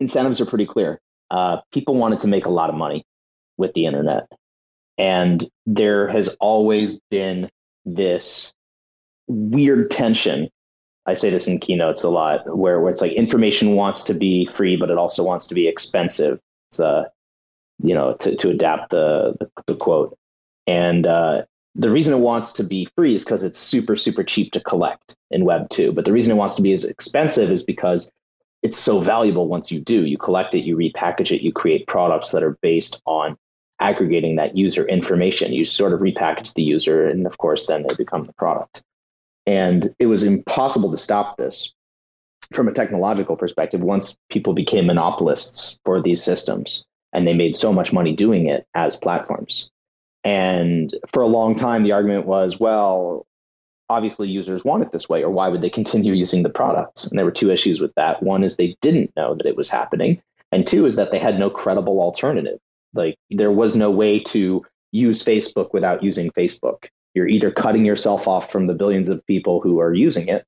incentives are pretty clear. Uh, people wanted to make a lot of money with the internet, and there has always been this weird tension. I say this in keynotes a lot, where, where it's like information wants to be free, but it also wants to be expensive. It's a you know, to, to adapt the, the, the quote. And uh, the reason it wants to be free is because it's super, super cheap to collect in Web 2. But the reason it wants to be as expensive is because it's so valuable once you do. You collect it, you repackage it, you create products that are based on aggregating that user information. You sort of repackage the user, and of course, then they become the product. And it was impossible to stop this from a technological perspective once people became monopolists for these systems and they made so much money doing it as platforms. And for a long time, the argument was, well, obviously users want it this way, or why would they continue using the products? And there were two issues with that. One is they didn't know that it was happening, and two is that they had no credible alternative. Like there was no way to use Facebook without using Facebook. You're either cutting yourself off from the billions of people who are using it,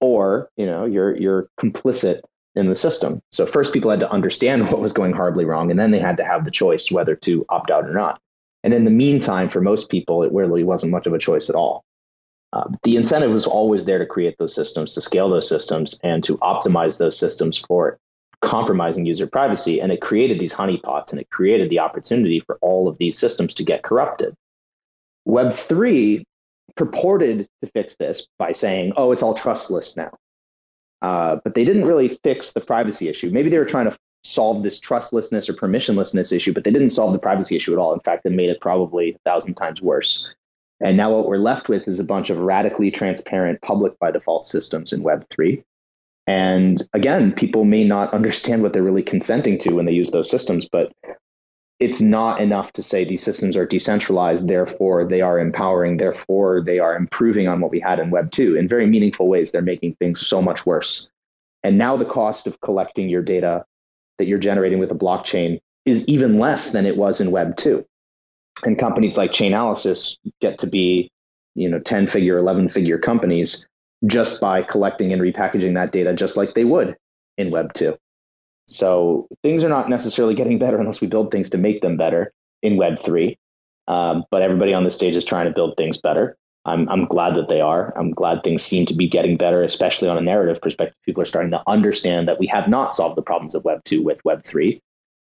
or you know you're you're complicit in the system. So first people had to understand what was going horribly wrong, and then they had to have the choice whether to opt out or not. And in the meantime, for most people, it really wasn't much of a choice at all. Uh, the incentive was always there to create those systems, to scale those systems, and to optimize those systems for compromising user privacy. And it created these honeypots and it created the opportunity for all of these systems to get corrupted. Web3 purported to fix this by saying, oh, it's all trustless now. Uh, but they didn't really fix the privacy issue. Maybe they were trying to solve this trustlessness or permissionlessness issue, but they didn't solve the privacy issue at all. In fact, it made it probably a thousand times worse. And now what we're left with is a bunch of radically transparent public by default systems in Web3. And again, people may not understand what they're really consenting to when they use those systems, but it's not enough to say these systems are decentralized, therefore they are empowering, therefore they are improving on what we had in Web 2. In very meaningful ways, they're making things so much worse. And now the cost of collecting your data that you're generating with a blockchain is even less than it was in Web 2. And companies like Chainalysis get to be, you know, 10 figure, 11 figure companies just by collecting and repackaging that data just like they would in Web 2. So things are not necessarily getting better unless we build things to make them better in Web3. Um, but everybody on the stage is trying to build things better. I'm, I'm glad that they are. I'm glad things seem to be getting better, especially on a narrative perspective. People are starting to understand that we have not solved the problems of Web 2 with Web 3.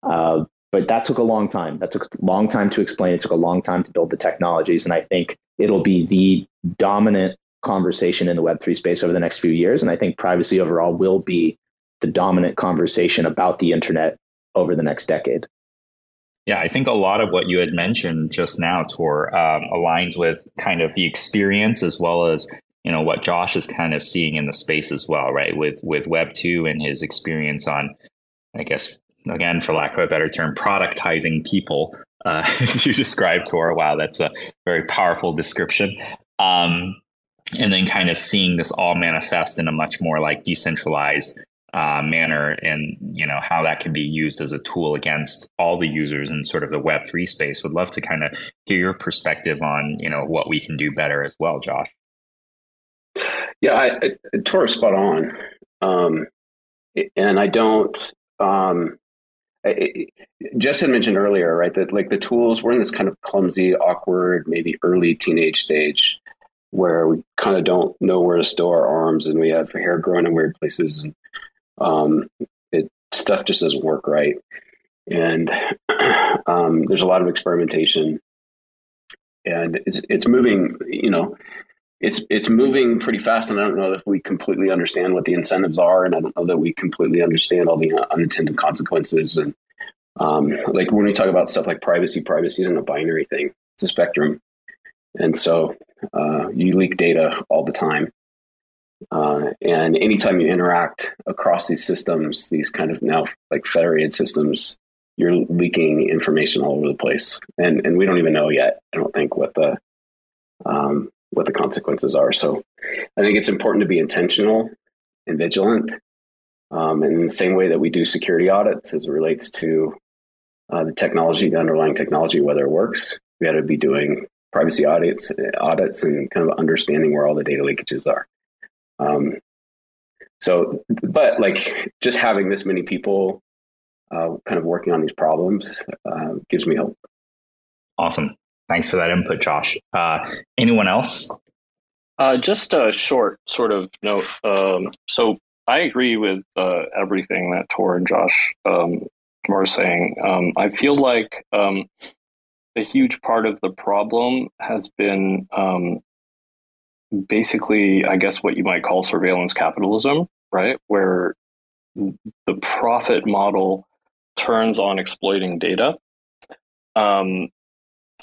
Uh, but that took a long time. That took a long time to explain. It took a long time to build the technologies. And I think it'll be the dominant conversation in the Web3 space over the next few years. And I think privacy overall will be the dominant conversation about the internet over the next decade. Yeah, I think a lot of what you had mentioned just now, Tor, um, aligns with kind of the experience as well as you know what Josh is kind of seeing in the space as well, right? With with Web two and his experience on, I guess, again, for lack of a better term, productizing people. Uh, as you described, Tor. Wow, that's a very powerful description. Um, and then kind of seeing this all manifest in a much more like decentralized uh, manner and you know how that can be used as a tool against all the users in sort of the web 3 space. Would love to kind of hear your perspective on you know what we can do better as well josh. Yeah i, I Tor spot on. Um, and i don't um, I, had mentioned earlier, right, that like the tools, we're in this kind of clumsy, awkward, maybe early teenage stage where we kind of don't know where to store our arms and we have hair growing in weird places and um, it stuff just doesn't work right, and um, there's a lot of experimentation, and it's it's moving. You know, it's it's moving pretty fast, and I don't know if we completely understand what the incentives are, and I don't know that we completely understand all the unintended consequences. And um, like when we talk about stuff like privacy, privacy isn't a binary thing; it's a spectrum, and so uh, you leak data all the time. Uh, and anytime you interact across these systems, these kind of now like federated systems, you're leaking information all over the place, and and we don't even know yet. I don't think what the um, what the consequences are. So, I think it's important to be intentional and vigilant, um, in the same way that we do security audits as it relates to uh, the technology, the underlying technology, whether it works. We got to be doing privacy audits, audits, and kind of understanding where all the data leakages are. Um, so, but like just having this many people uh, kind of working on these problems uh, gives me hope. Awesome. Thanks for that input, Josh. Uh, anyone else? Uh, just a short sort of note. Um, so I agree with uh, everything that Tor and Josh um, were saying. Um, I feel like um, a huge part of the problem has been um, basically, I guess, what you might call surveillance capitalism, right? Where the profit model turns on exploiting data. Um,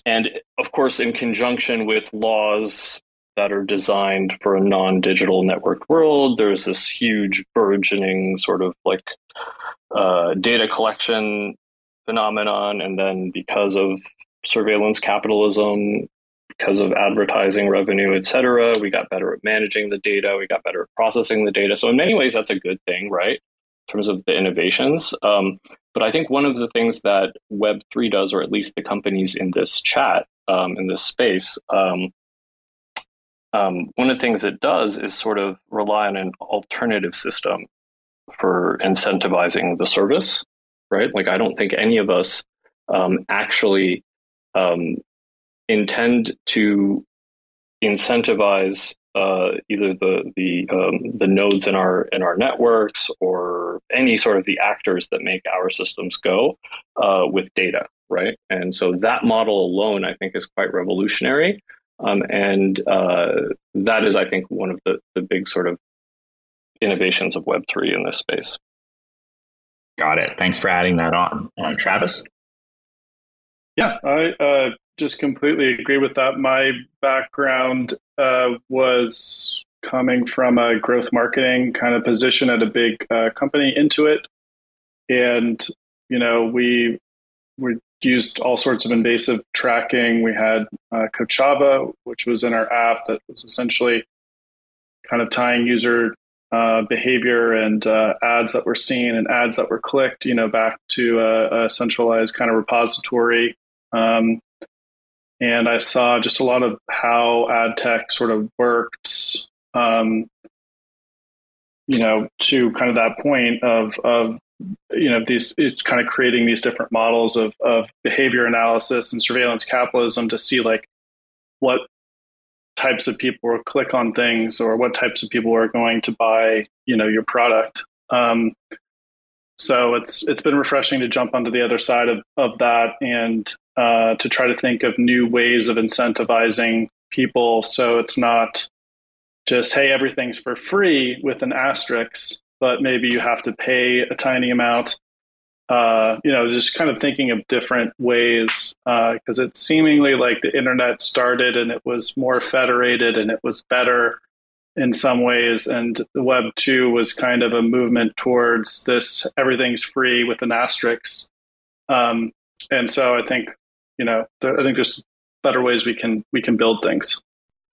and of course, in conjunction with laws that are designed for a non digital networked world, there's this huge burgeoning sort of like uh, data collection phenomenon. And then because of surveillance capitalism, because of advertising revenue, et cetera. We got better at managing the data. We got better at processing the data. So in many ways, that's a good thing, right? In terms of the innovations. Um, but I think one of the things that Web3 does, or at least the companies in this chat, um, in this space, um, um, one of the things it does is sort of rely on an alternative system for incentivizing the service, right? Like, I don't think any of us um, actually um, intend to incentivize uh, either the the um, the nodes in our in our networks or any sort of the actors that make our systems go uh, with data, right? And so that model alone, I think, is quite revolutionary, um, and uh, that is, I think, one of the the big sort of innovations of Web three in this space. Got it. Thanks for adding that on, uh, Travis. Yeah, I uh, just completely agree with that. My background uh, was coming from a growth marketing kind of position at a big uh, company, Intuit, and you know we we used all sorts of invasive tracking. We had uh, Kochava, which was in our app that was essentially kind of tying user uh, behavior and uh, ads that were seen and ads that were clicked, you know, back to a, a centralized kind of repository. Um, and I saw just a lot of how ad tech sort of worked. Um, you know, to kind of that point of of you know these it's kind of creating these different models of of behavior analysis and surveillance capitalism to see like what types of people will click on things or what types of people are going to buy you know your product um, so it's it's been refreshing to jump onto the other side of, of that and uh, to try to think of new ways of incentivizing people. So it's not just hey everything's for free with an asterisk but maybe you have to pay a tiny amount. Uh, you know just kind of thinking of different ways because uh, it's seemingly like the internet started and it was more federated and it was better in some ways and web 2 was kind of a movement towards this everything's free with an asterisk um, and so i think you know, I think there's better ways we can we can build things.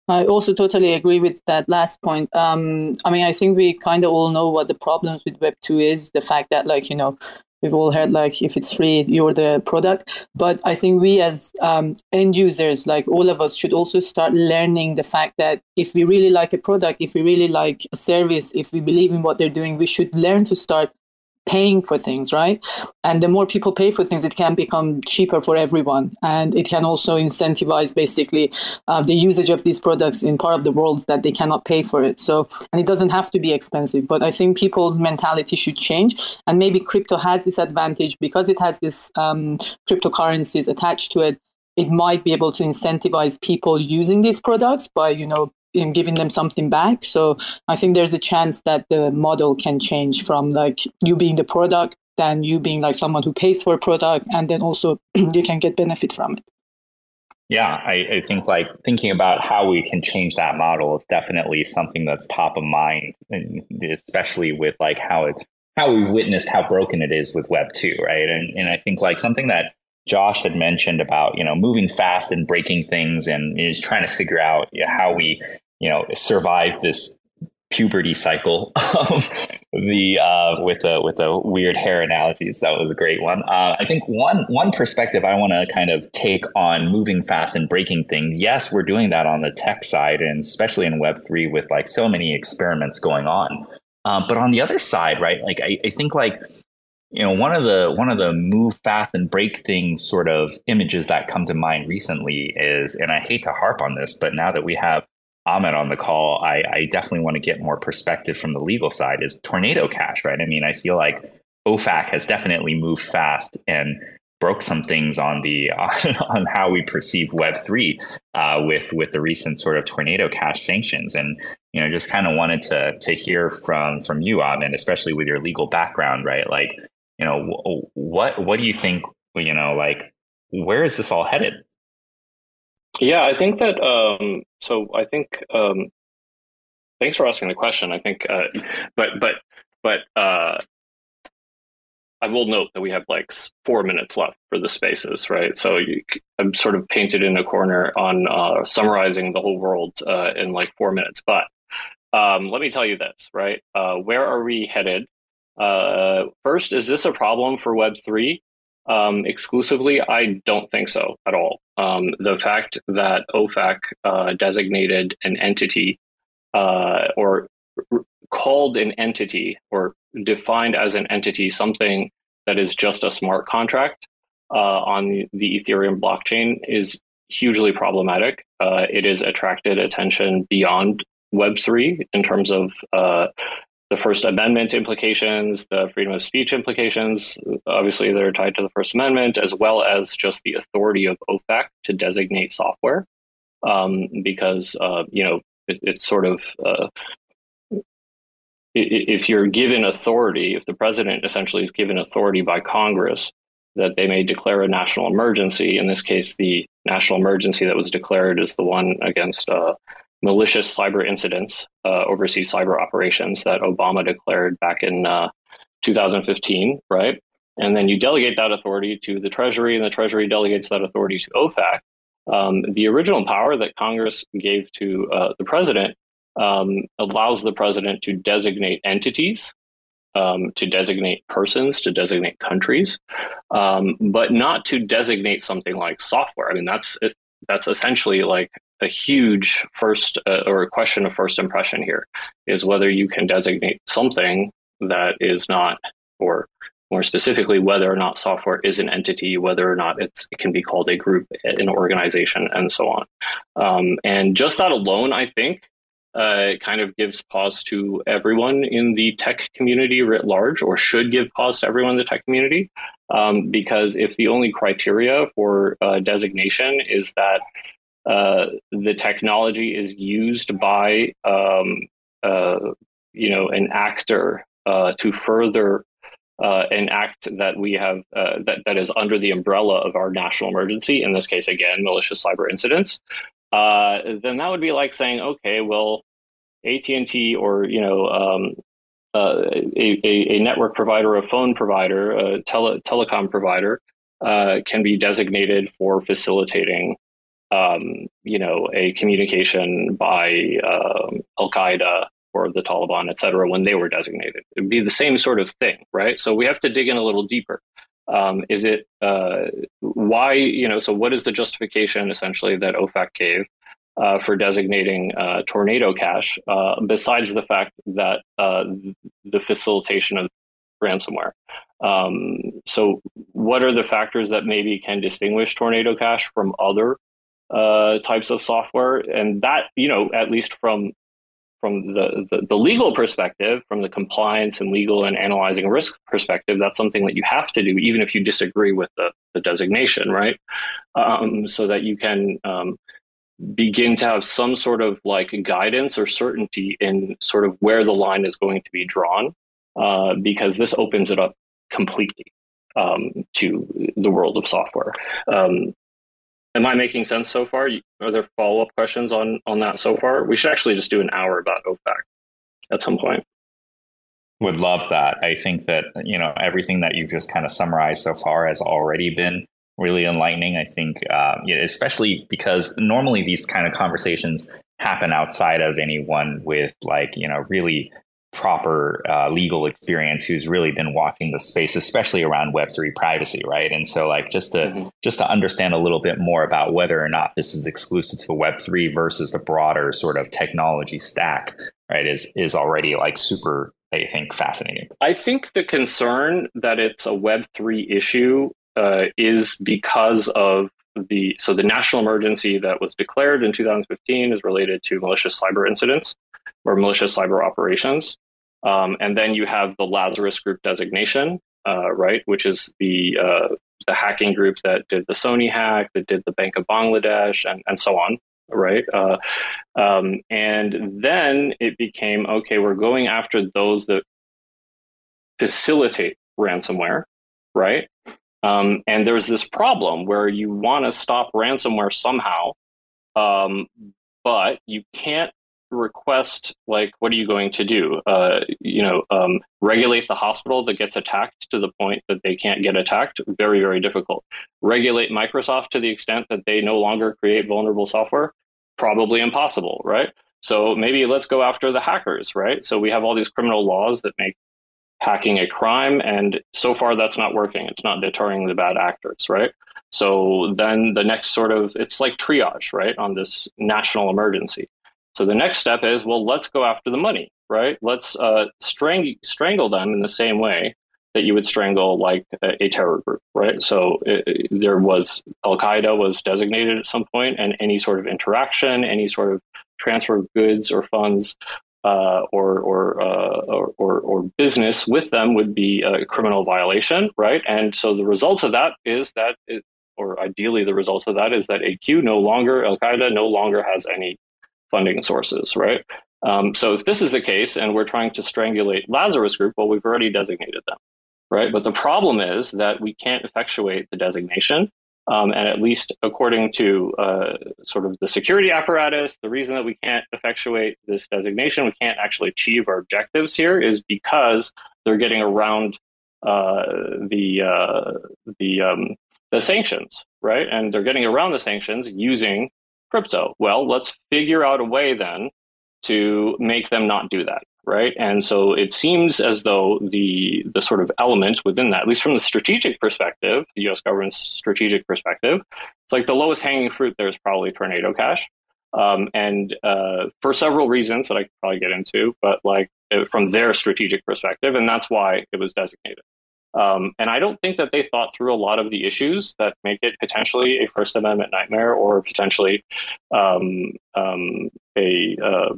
I also totally agree with that last point. Um, I mean, I think we kind of all know what the problems with Web two is. The fact that, like, you know, we've all heard like if it's free, you're the product. But I think we as um, end users, like all of us, should also start learning the fact that if we really like a product, if we really like a service, if we believe in what they're doing, we should learn to start paying for things, right? And the more people pay for things, it can become cheaper for everyone. And it can also incentivize basically uh, the usage of these products in part of the world that they cannot pay for it. So, and it doesn't have to be expensive, but I think people's mentality should change. And maybe crypto has this advantage because it has this um, cryptocurrencies attached to it. It might be able to incentivize people using these products by, you know, in giving them something back. So I think there's a chance that the model can change from like you being the product than you being like someone who pays for a product and then also you can get benefit from it. Yeah, I, I, think like thinking about how we can change that model is definitely something that's top of mind, especially with like how it how we witnessed how broken it is with Web two, right? And and I think like something that Josh had mentioned about you know moving fast and breaking things, and is trying to figure out how we you know survive this puberty cycle. The uh, with the with the weird hair analogies that was a great one. Uh, i think one one perspective i want to kind of take on moving fast and breaking things yes we're doing that on the tech side and especially in web 3 with like so many experiments going on. Uh, but on the other side right like I, I think like you know one of the one of the move fast and break things sort of images that come to mind recently is and i hate to harp on this but now that we have Ahmed on the call, I, I definitely want to get more perspective from the legal side is tornado cash, right? I mean, I feel like OFAC has definitely moved fast and broke some things on the on, on how we perceive Web three uh, with with the recent sort of tornado cash sanctions, and you know, just kind of wanted to to hear from from you, Ahmed, especially with your legal background, right? Like, you know, what what do you think? You know, like where is this all headed? Yeah, I think that. Um, so I think. Um, thanks for asking the question. I think, uh, but but but uh, I will note that we have like four minutes left for the spaces, right? So you, I'm sort of painted in a corner on uh, summarizing the whole world uh, in like four minutes. But um, let me tell you this, right? Uh, where are we headed? Uh, first, is this a problem for Web three um, exclusively? I don't think so at all. Um, the fact that OFAC uh, designated an entity uh, or called an entity or defined as an entity something that is just a smart contract uh, on the, Ethereum blockchain is hugely problematic. Uh, it has attracted attention beyond Web3 in terms of uh, the First Amendment implications, the freedom of speech implications. Obviously, they're tied to the First Amendment, as well as just the authority of OFAC to designate software. Um, because, uh, you know, it, it's sort of uh, if you're given authority, if the president essentially is given authority by Congress that they may declare a national emergency, in this case, the national emergency that was declared is the one against uh, malicious cyber incidents, uh, overseas cyber operations that Obama declared back in uh, 2015, right? And then you delegate that authority to the Treasury, and the Treasury delegates that authority to OFAC. Um, the original power that Congress gave to uh, the president um, allows the president to designate entities, um, to designate persons, to designate countries, um, but not to designate something like software. I mean, that's that's essentially like a huge first uh, or a question of first impression here is whether you can designate something that is not or more specifically whether or not software is an entity whether or not it can be called a group an organization and so on um, and just that alone i think uh, kind of gives pause to everyone in the tech community writ large, or should give pause to everyone in the tech community. Um, because if the only criteria for uh, designation is that uh, the technology is used by, um, uh, you know, an actor uh, to further uh, an act that we have uh, that, that is under the umbrella of our national emergency, in this case, again, malicious cyber incidents, uh, then that would be like saying, okay, well, AT and T or you know um, uh, a, a, network provider, a phone provider, a tele, telecom provider uh, can be designated for facilitating, um, you know, a communication by um, Al Qaeda or the Taliban, et cetera, when they were designated. It'd be the same sort of thing, right? So we have to dig in a little deeper. Um, is it uh, why you know? So what is the justification essentially that OFAC gave? Uh, for designating uh, tornado cash, uh, besides the fact that uh, the facilitation of ransomware. Um, so, what are the factors that maybe can distinguish tornado cash from other uh, types of software? And that, you know, at least from from the, the, the, legal perspective, from the compliance and legal and analyzing risk perspective, that's something that you have to do, even if you disagree with the, the designation, right? Um, so that you can um, begin to have some sort of like guidance or certainty in sort of where the line is going to be drawn, uh, because this opens it up completely um, to the world of software. Um, am I making sense so far? Are there follow up questions on on that so far? We should actually just do an hour about OFAC at some point. Would love that. I think that you know everything that you've just kind of summarized so far has already been really enlightening. I think, uh, especially because normally these kind of conversations happen outside of anyone with like you know really proper uh, legal experience who's really been watching the space especially around web3 privacy right? And so like just to mm-hmm. just to understand a little bit more about whether or not this is exclusive to web3 versus the broader sort of technology stack right is is already like super i think fascinating. I think the concern that it's a web3 issue uh, is because of the so the national emergency that was declared in 2015 is related to malicious cyber incidents or malicious cyber operations, um, and then you have the Lazarus Group designation, uh, right, which is the uh, the hacking group that did the Sony hack, that did the Bank of Bangladesh, and and so on, right? Uh, um, and then it became okay. We're going after those that facilitate ransomware, right? Um, and there's this problem where you want to stop ransomware somehow, um, but you can't request like what are you going to do? Uh, you know um, regulate the hospital that gets attacked to the point that they can't get attacked? Very very difficult. Regulate microsoft to the extent that they no longer create vulnerable software? Probably impossible right? So maybe let's go after the hackers right? So we have all these criminal laws that make hacking a crime and so far that's not working. It's not deterring the bad actors right? So then the next sort of it's like triage right on this national emergency so the next step is, well, let's go after the money, right? Let's uh, strang- strangle them in the same way that you would strangle like a, a terror group, right? So it, there was Al Qaeda was designated at some point, and any sort of interaction, any sort of transfer of goods or funds uh, or or, uh, or or business with them would be a criminal violation, right? And so the result of that is that, it, or ideally the result of that is that AQ no longer Al Qaeda no longer has any funding sources, right? Um, so if this is the case and we're trying to strangulate Lazarus Group, well, we've already designated them, right? But the problem is that we can't effectuate the designation. Um, and at least according to uh, sort of the security apparatus, the reason that we can't effectuate this designation, we can't actually achieve our objectives here, is because they're getting around uh, the uh, the um, the sanctions, right? And they're getting around the sanctions using crypto. Well, let's figure out a way then to make them not do that, right? And so it seems as though the the sort of element within that, at least from the strategic perspective, the U.S. government's strategic perspective, it's like the lowest hanging fruit there is probably Tornado Cash, um, and uh, for several reasons that I could probably get into, but like uh, from their strategic perspective, and that's why it was designated. Um, and I don't think that they thought through a lot of the issues that make it potentially a First Amendment nightmare or potentially um, um, a uh,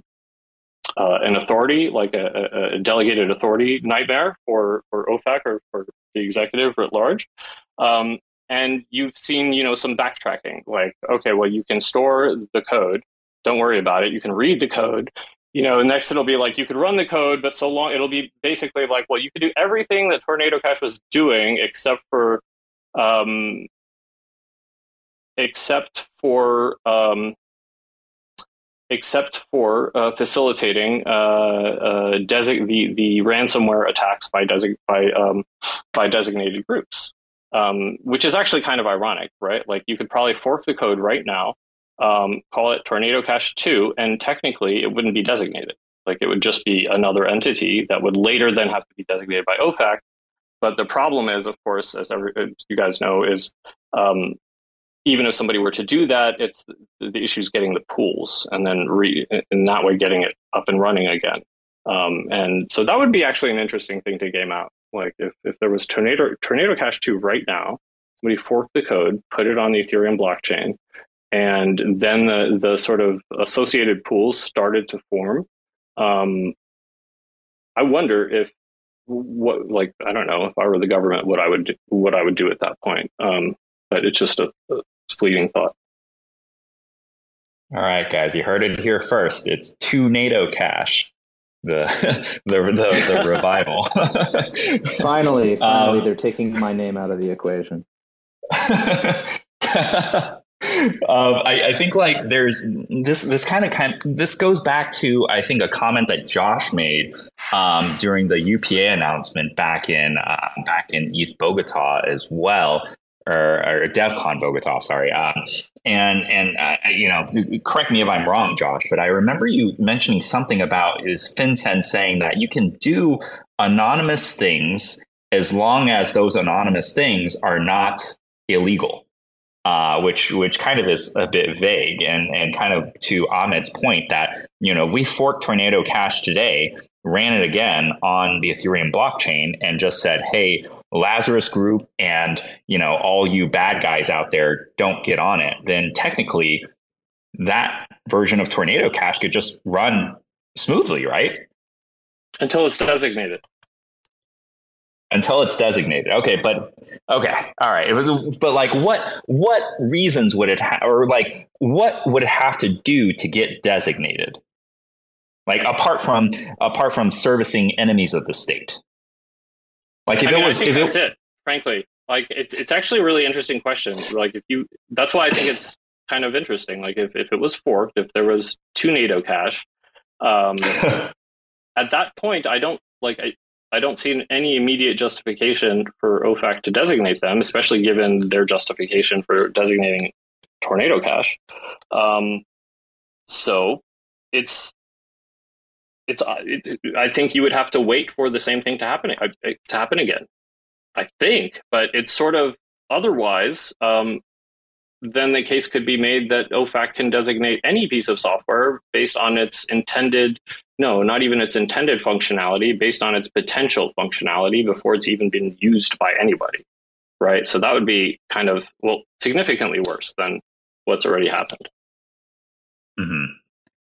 uh, an authority like a, a, delegated authority nightmare for for OFAC or for the executive at large. Um, and you've seen you know some backtracking, like okay, well you can store the code. Don't worry about it. You can read the code you know, next it'll be like you could run the code, but so long it'll be basically like, well, you could do everything that Tornado Cash was doing except for, um, except for, um, except for uh, facilitating uh, uh, desi- the the ransomware attacks by desi- by um, by designated groups, um, which is actually kind of ironic, right? Like you could probably fork the code right now um, call it Tornado Cash 2, and technically it wouldn't be designated. Like it would just be another entity that would later then have to be designated by OFAC. But the problem is, of course, as, every, as you guys know, is um, even if somebody were to do that, it's the issue is getting the pools and then re, in that way getting it up and running again. Um, and so that would be actually an interesting thing to game out. Like if, if there was Tornado Tornado Cash 2 right now, somebody forked the code, put it on the Ethereum blockchain, and then the the sort of associated pools started to form. Um, I wonder if what like I don't know if I were the government what I would do, what I would do at that point. Um, but it's just a, a fleeting thought. All right, guys, you heard it here first. It's two NATO cash. The the the, the revival. finally, finally, um, they're taking my name out of the equation um, I, I, think like there's this this kind of kind this goes back to I think a comment that Josh made um, during the UPA announcement back in uh, back in ETH Bogota as well, or, or DevCon Bogota, sorry. Um, and and uh, you know, correct me if I'm wrong, Josh, but I remember you mentioning something about is FinCEN saying that you can do anonymous things as long as those anonymous things are not illegal uh, which which kind of is a bit vague and and kind of to Ahmed's point that you know we forked Tornado Cash today, ran it again on the Ethereum blockchain, and just said, hey, Lazarus Group and you know all you bad guys out there don't get on it. Then technically, that version of Tornado Cash could just run smoothly, right? Until it's designated until it's designated. Okay, but okay, all right. It was, but like, what what reasons would it have, or like, what would it have to do to get designated? Like, apart from apart from servicing enemies of the state. Like, if I mean, it was, if that's it, it, frankly, like it's it's actually a really interesting question. Like, if you, that's why I think it's kind of interesting. Like, if if it was forked, if there was two NATO cash, Um, at that point, I don't like I, I don't see any immediate justification for OFAC to designate them, especially given their justification for designating Tornado Cash. Um, so it's it's uh, it, I think you would have to wait for the same thing to happen uh, to happen again. I think, but it's sort of otherwise. Um, then the case could be made that OFAC can designate any piece of software based on its intended, no, not even its intended functionality, based on its potential functionality before it's even been used by anybody. Right. So that would be kind of, well, significantly worse than what's already happened. Mm-hmm.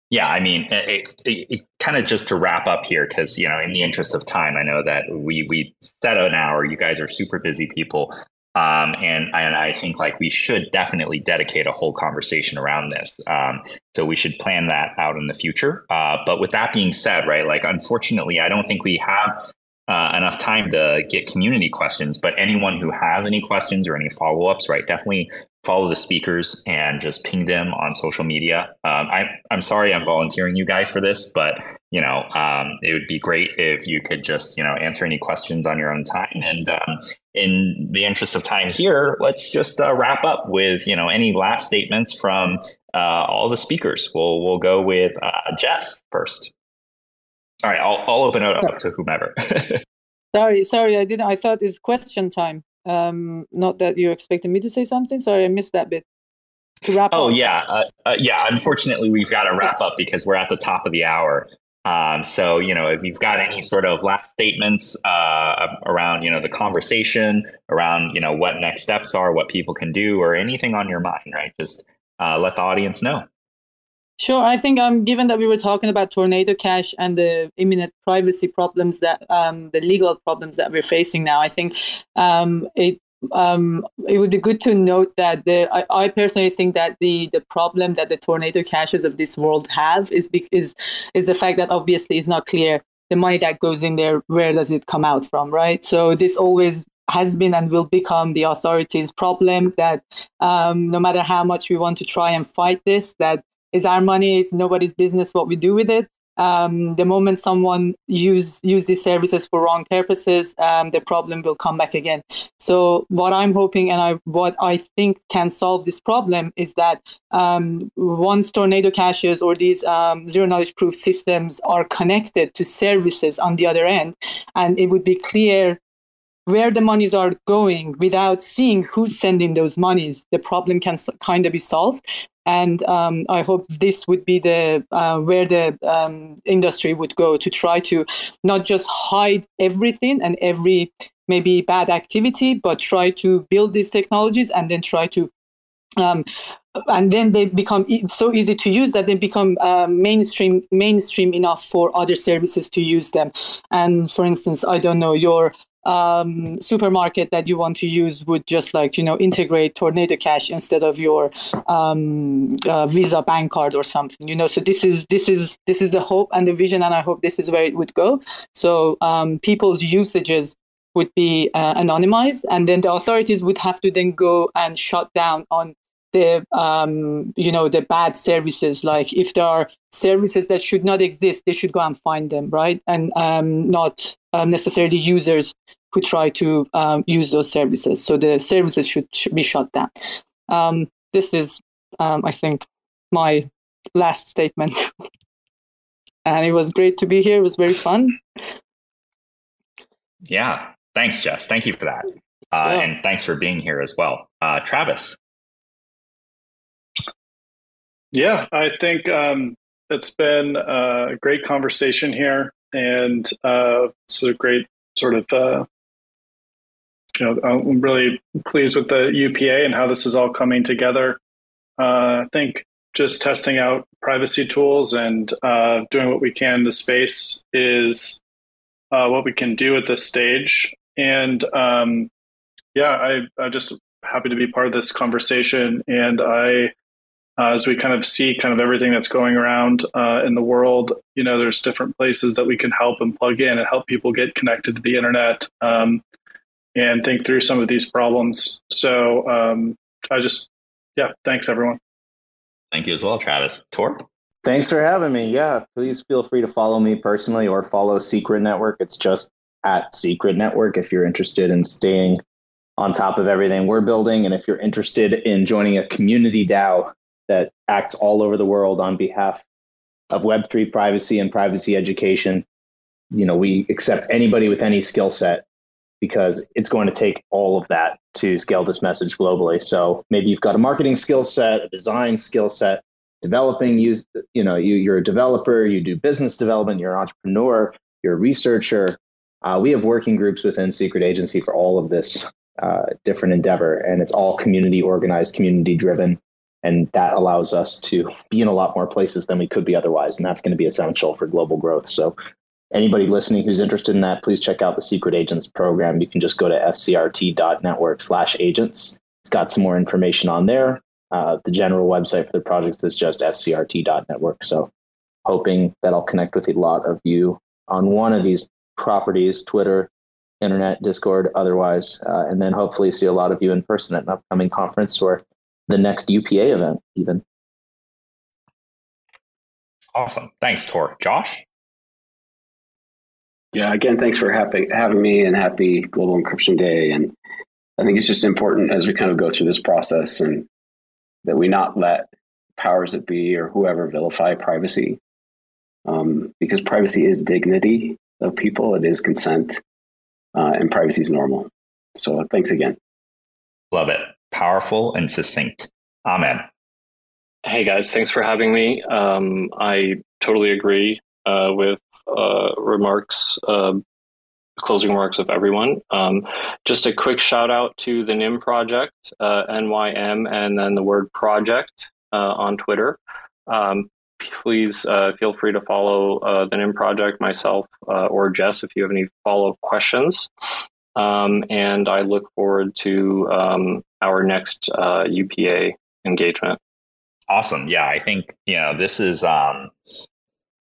Yeah, I mean, it, it, it, kind of just to wrap up here, because you know, in the interest of time, I know that we we set an hour. You guys are super busy people. Um, and and I think like we should definitely dedicate a whole conversation around this. Um, so we should plan that out in the future. Uh, but with that being said, right, like unfortunately, I don't think we have uh, enough time to get community questions. But anyone who has any questions or any follow ups, right, definitely follow the speakers and just ping them on social media. Um, I, I'm sorry I'm volunteering you guys for this, but you know um, it would be great if you could just you know answer any questions on your own time. And um, in the interest of time here, let's just uh, wrap up with you know any last statements from uh, all the speakers. We'll we'll go with uh, Jess first. All right, I'll, I'll open it up to whomever. sorry, sorry, I didn't. I thought it's question time. Um, not that you expected me to say something. Sorry, I missed that bit. To wrap oh up. yeah, uh, uh, yeah. Unfortunately, we've got to wrap up because we're at the top of the hour. Um, so you know, if you've got any sort of last statements uh, around you know the conversation, around you know what next steps are, what people can do, or anything on your mind, right? Just uh, let the audience know. Sure. I think um, given that we were talking about Tornado Cash and the imminent privacy problems that um, the legal problems that we're facing now, I think um, it um, it would be good to note that the I, I, personally think that the the problem that the Tornado Cashes of this world have is is is the fact that obviously it's not clear the money that goes in there where does it come out from right so this always has been and will become the authorities problem that um, no matter how much we want to try and fight this that is our money. It's nobody's business what we do with it. Um, the moment someone use use these services for wrong purposes, um, the problem will come back again. So what I'm hoping and I what I think can solve this problem is that um, once Tornado Cashes or these um, zero knowledge proof systems are connected to services on the other end, and it would be clear where the monies are going without seeing who's sending those monies, the problem can kind of be solved and um, I hope this would be the uh, where the um, industry would go to try to not just hide everything and every maybe bad activity, but try to build these technologies and then try to um, and then they become e- so easy to use that they become uh, mainstream mainstream enough for other services to use them. And for instance, I don't know your um, supermarket that you want to use would just like you know integrate Tornado Cash instead of your um, uh, Visa bank card or something. You know, so this is this is this is the hope and the vision, and I hope this is where it would go. So um, people's usages would be uh, anonymized, and then the authorities would have to then go and shut down on the um, you know the bad services like if there are services that should not exist they should go and find them right and um, not um, necessarily users who try to um, use those services. So the services should, should be shut down. Um, this is, um, I think, my last statement. and it was great to be here. It was very fun. Yeah. Thanks, Jess. Thank you for that. Uh, yeah. And thanks for being here as well. Uh, Travis. Yeah, I think um, it's been a great conversation here and uh, it's a great sort of uh, you know I'm really pleased with the UPA and how this is all coming together. Uh, I think just testing out privacy tools and uh, doing what we can in the space is uh, what we can do at this stage. And um, yeah, I, I'm just happy to be part of this conversation. And I uh, as we kind of see kind of everything that's going around uh, in the world, you know, there's different places that we can help and plug in and help people get connected to the internet um, and think through some of these problems. So um, I just, yeah, thanks everyone. Thank you as well, Travis. Tor? Thanks for having me. Yeah, please feel free to follow me personally or follow Secret Network. It's just at Secret Network if you're interested in staying on top of everything we're building. And if you're interested in joining a community DAO that acts all over the world on behalf of Web3 privacy and privacy education, you know, we accept anybody with any skill set because it's going to take all of that to scale this message globally. So maybe you've got a marketing skill set, a design skill set, developing use you know you, you're a developer you do business development you're an entrepreneur you're a researcher uh, we have working groups within secret agency for all of this uh, different endeavor and it's all community organized community driven and that allows us to be in a lot more places than we could be otherwise. And that's going to be essential for global growth. So anybody listening who's interested in that please check out the secret agents program. You can just go to scrt.network slash agents. It's got some more information on there. Uh, the general website for the project is just scrt.network. So, hoping that I'll connect with a lot of you on one of these properties Twitter, internet, Discord, otherwise, uh, and then hopefully see a lot of you in person at an upcoming conference or the next UPA event, even. Awesome. Thanks, Tor. Josh? Yeah, again, thanks for having, having me and happy Global Encryption Day. And I think it's just important as we kind of go through this process and that we not let powers that be or whoever vilify privacy um, because privacy is dignity of people it is consent uh, and privacy is normal so thanks again love it powerful and succinct amen hey guys thanks for having me um, i totally agree uh, with uh, remarks um, closing remarks of everyone. Um, just a quick shout out to the Nym project, uh, NYM, and then the word project uh, on Twitter. Um, please uh, feel free to follow uh, the Nym project, myself, uh, or Jess if you have any follow up questions. Um, and I look forward to um, our next uh, UPA engagement. Awesome. Yeah, I think, you know, this is. Um,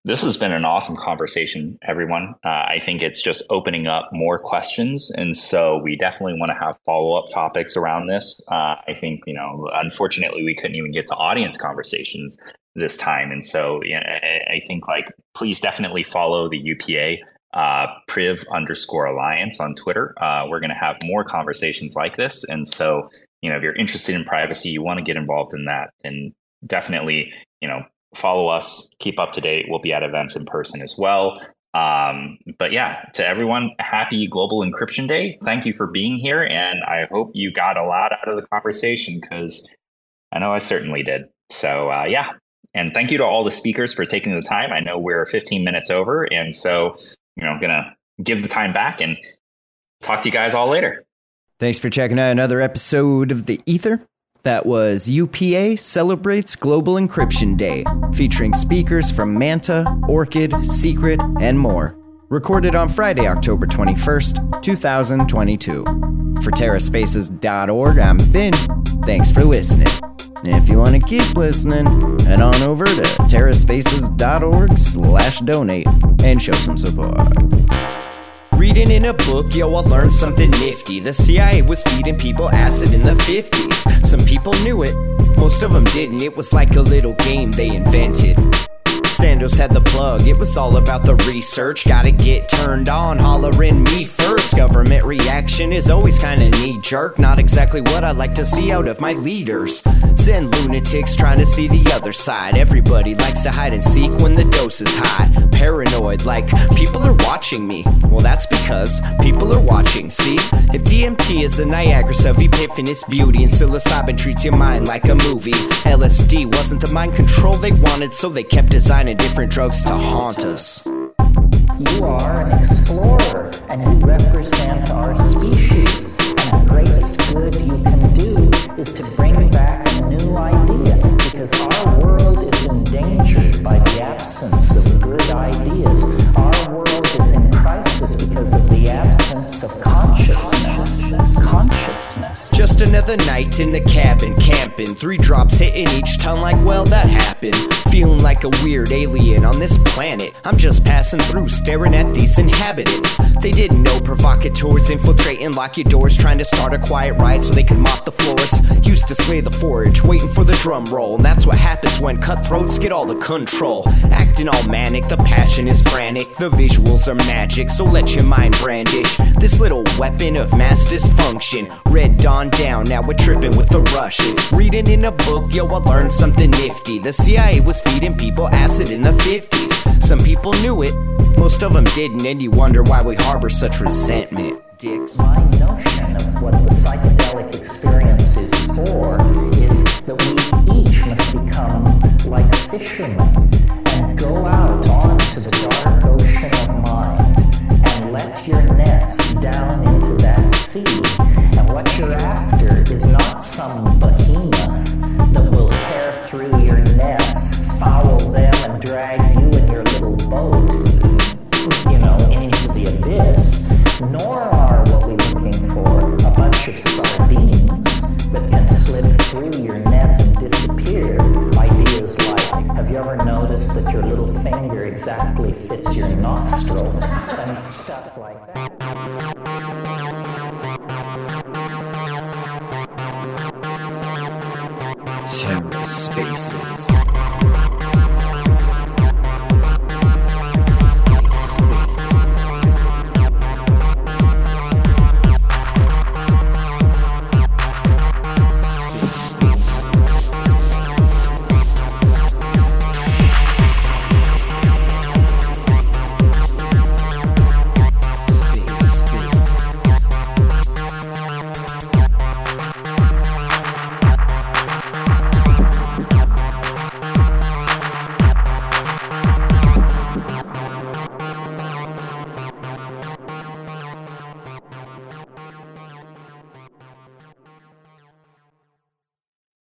this has been an awesome conversation, everyone. Uh, I think it's just opening up more questions. And so we definitely want to have follow up topics around this. Uh, I think, you know, unfortunately, we couldn't even get to audience conversations this time. And so know, I, I think, like, please definitely follow the UPA uh, priv underscore alliance on Twitter. Uh, we're going to have more conversations like this. And so, you know, if you're interested in privacy, you want to get involved in that, and definitely, you know, follow us, keep up to date. We'll be at events in person as well. Um, but yeah, to everyone, happy Global Encryption Day. Thank you for being here. And I hope you got a lot out of the conversation because I know I certainly did. So uh, yeah. And thank you to all the speakers for taking the time. I know we're 15 minutes over. And so, you know, I'm going to give the time back and talk to you guys all later. Thanks for checking out another episode of The Ether. That was UPA Celebrates Global Encryption Day, featuring speakers from Manta, Orchid, Secret, and more. Recorded on Friday, October 21st, 2022. For TerraSpaces.org, I'm Finn. Thanks for listening. If you want to keep listening, head on over to TerraSpaces.org slash donate and show some support. Reading in a book, yo, I learned something nifty. The CIA was feeding people acid in the 50s. Some people knew it, most of them didn't. It was like a little game they invented. Had the plug, it was all about the research. Gotta get turned on, hollering me first. Government reaction is always kinda knee jerk, not exactly what I like to see out of my leaders. Zen lunatics trying to see the other side. Everybody likes to hide and seek when the dose is high. Paranoid, like people are watching me. Well, that's because people are watching. See, if DMT is the Niagara of epiphanous beauty and psilocybin treats your mind like a movie, LSD wasn't the mind control they wanted, so they kept designing different drugs to haunt us. You are an explorer, and you represent our species. And the greatest good you can do is to bring back a new idea, because our world is endangered by the absence of good ideas. Our world is in crisis because of the absence of consciousness. Consciousness. Just another night in the cabin, camping happen. Three drops hitting each tongue like, well, that happened. Feeling like a weird alien on this planet. I'm just passing through, staring at these inhabitants. They didn't know provocateurs infiltrating, lock your doors, trying to start a quiet riot so they could mop the floors. Used to slay the forage, waiting for the drum roll. And that's what happens when cutthroats get all the control. Acting all manic, the passion is frantic. The visuals are magic, so let your mind brandish this little weapon of mass dysfunction. Red Dawn down, now we're tripping with the Russians. Reading in a book, yo, I learned something nifty. The CIA was feeding people acid in the 50s. Some people knew it, most of them didn't, and you wonder why we harbor such resentment. Dicks. My notion of what the psychedelic experience is for is that we each must become like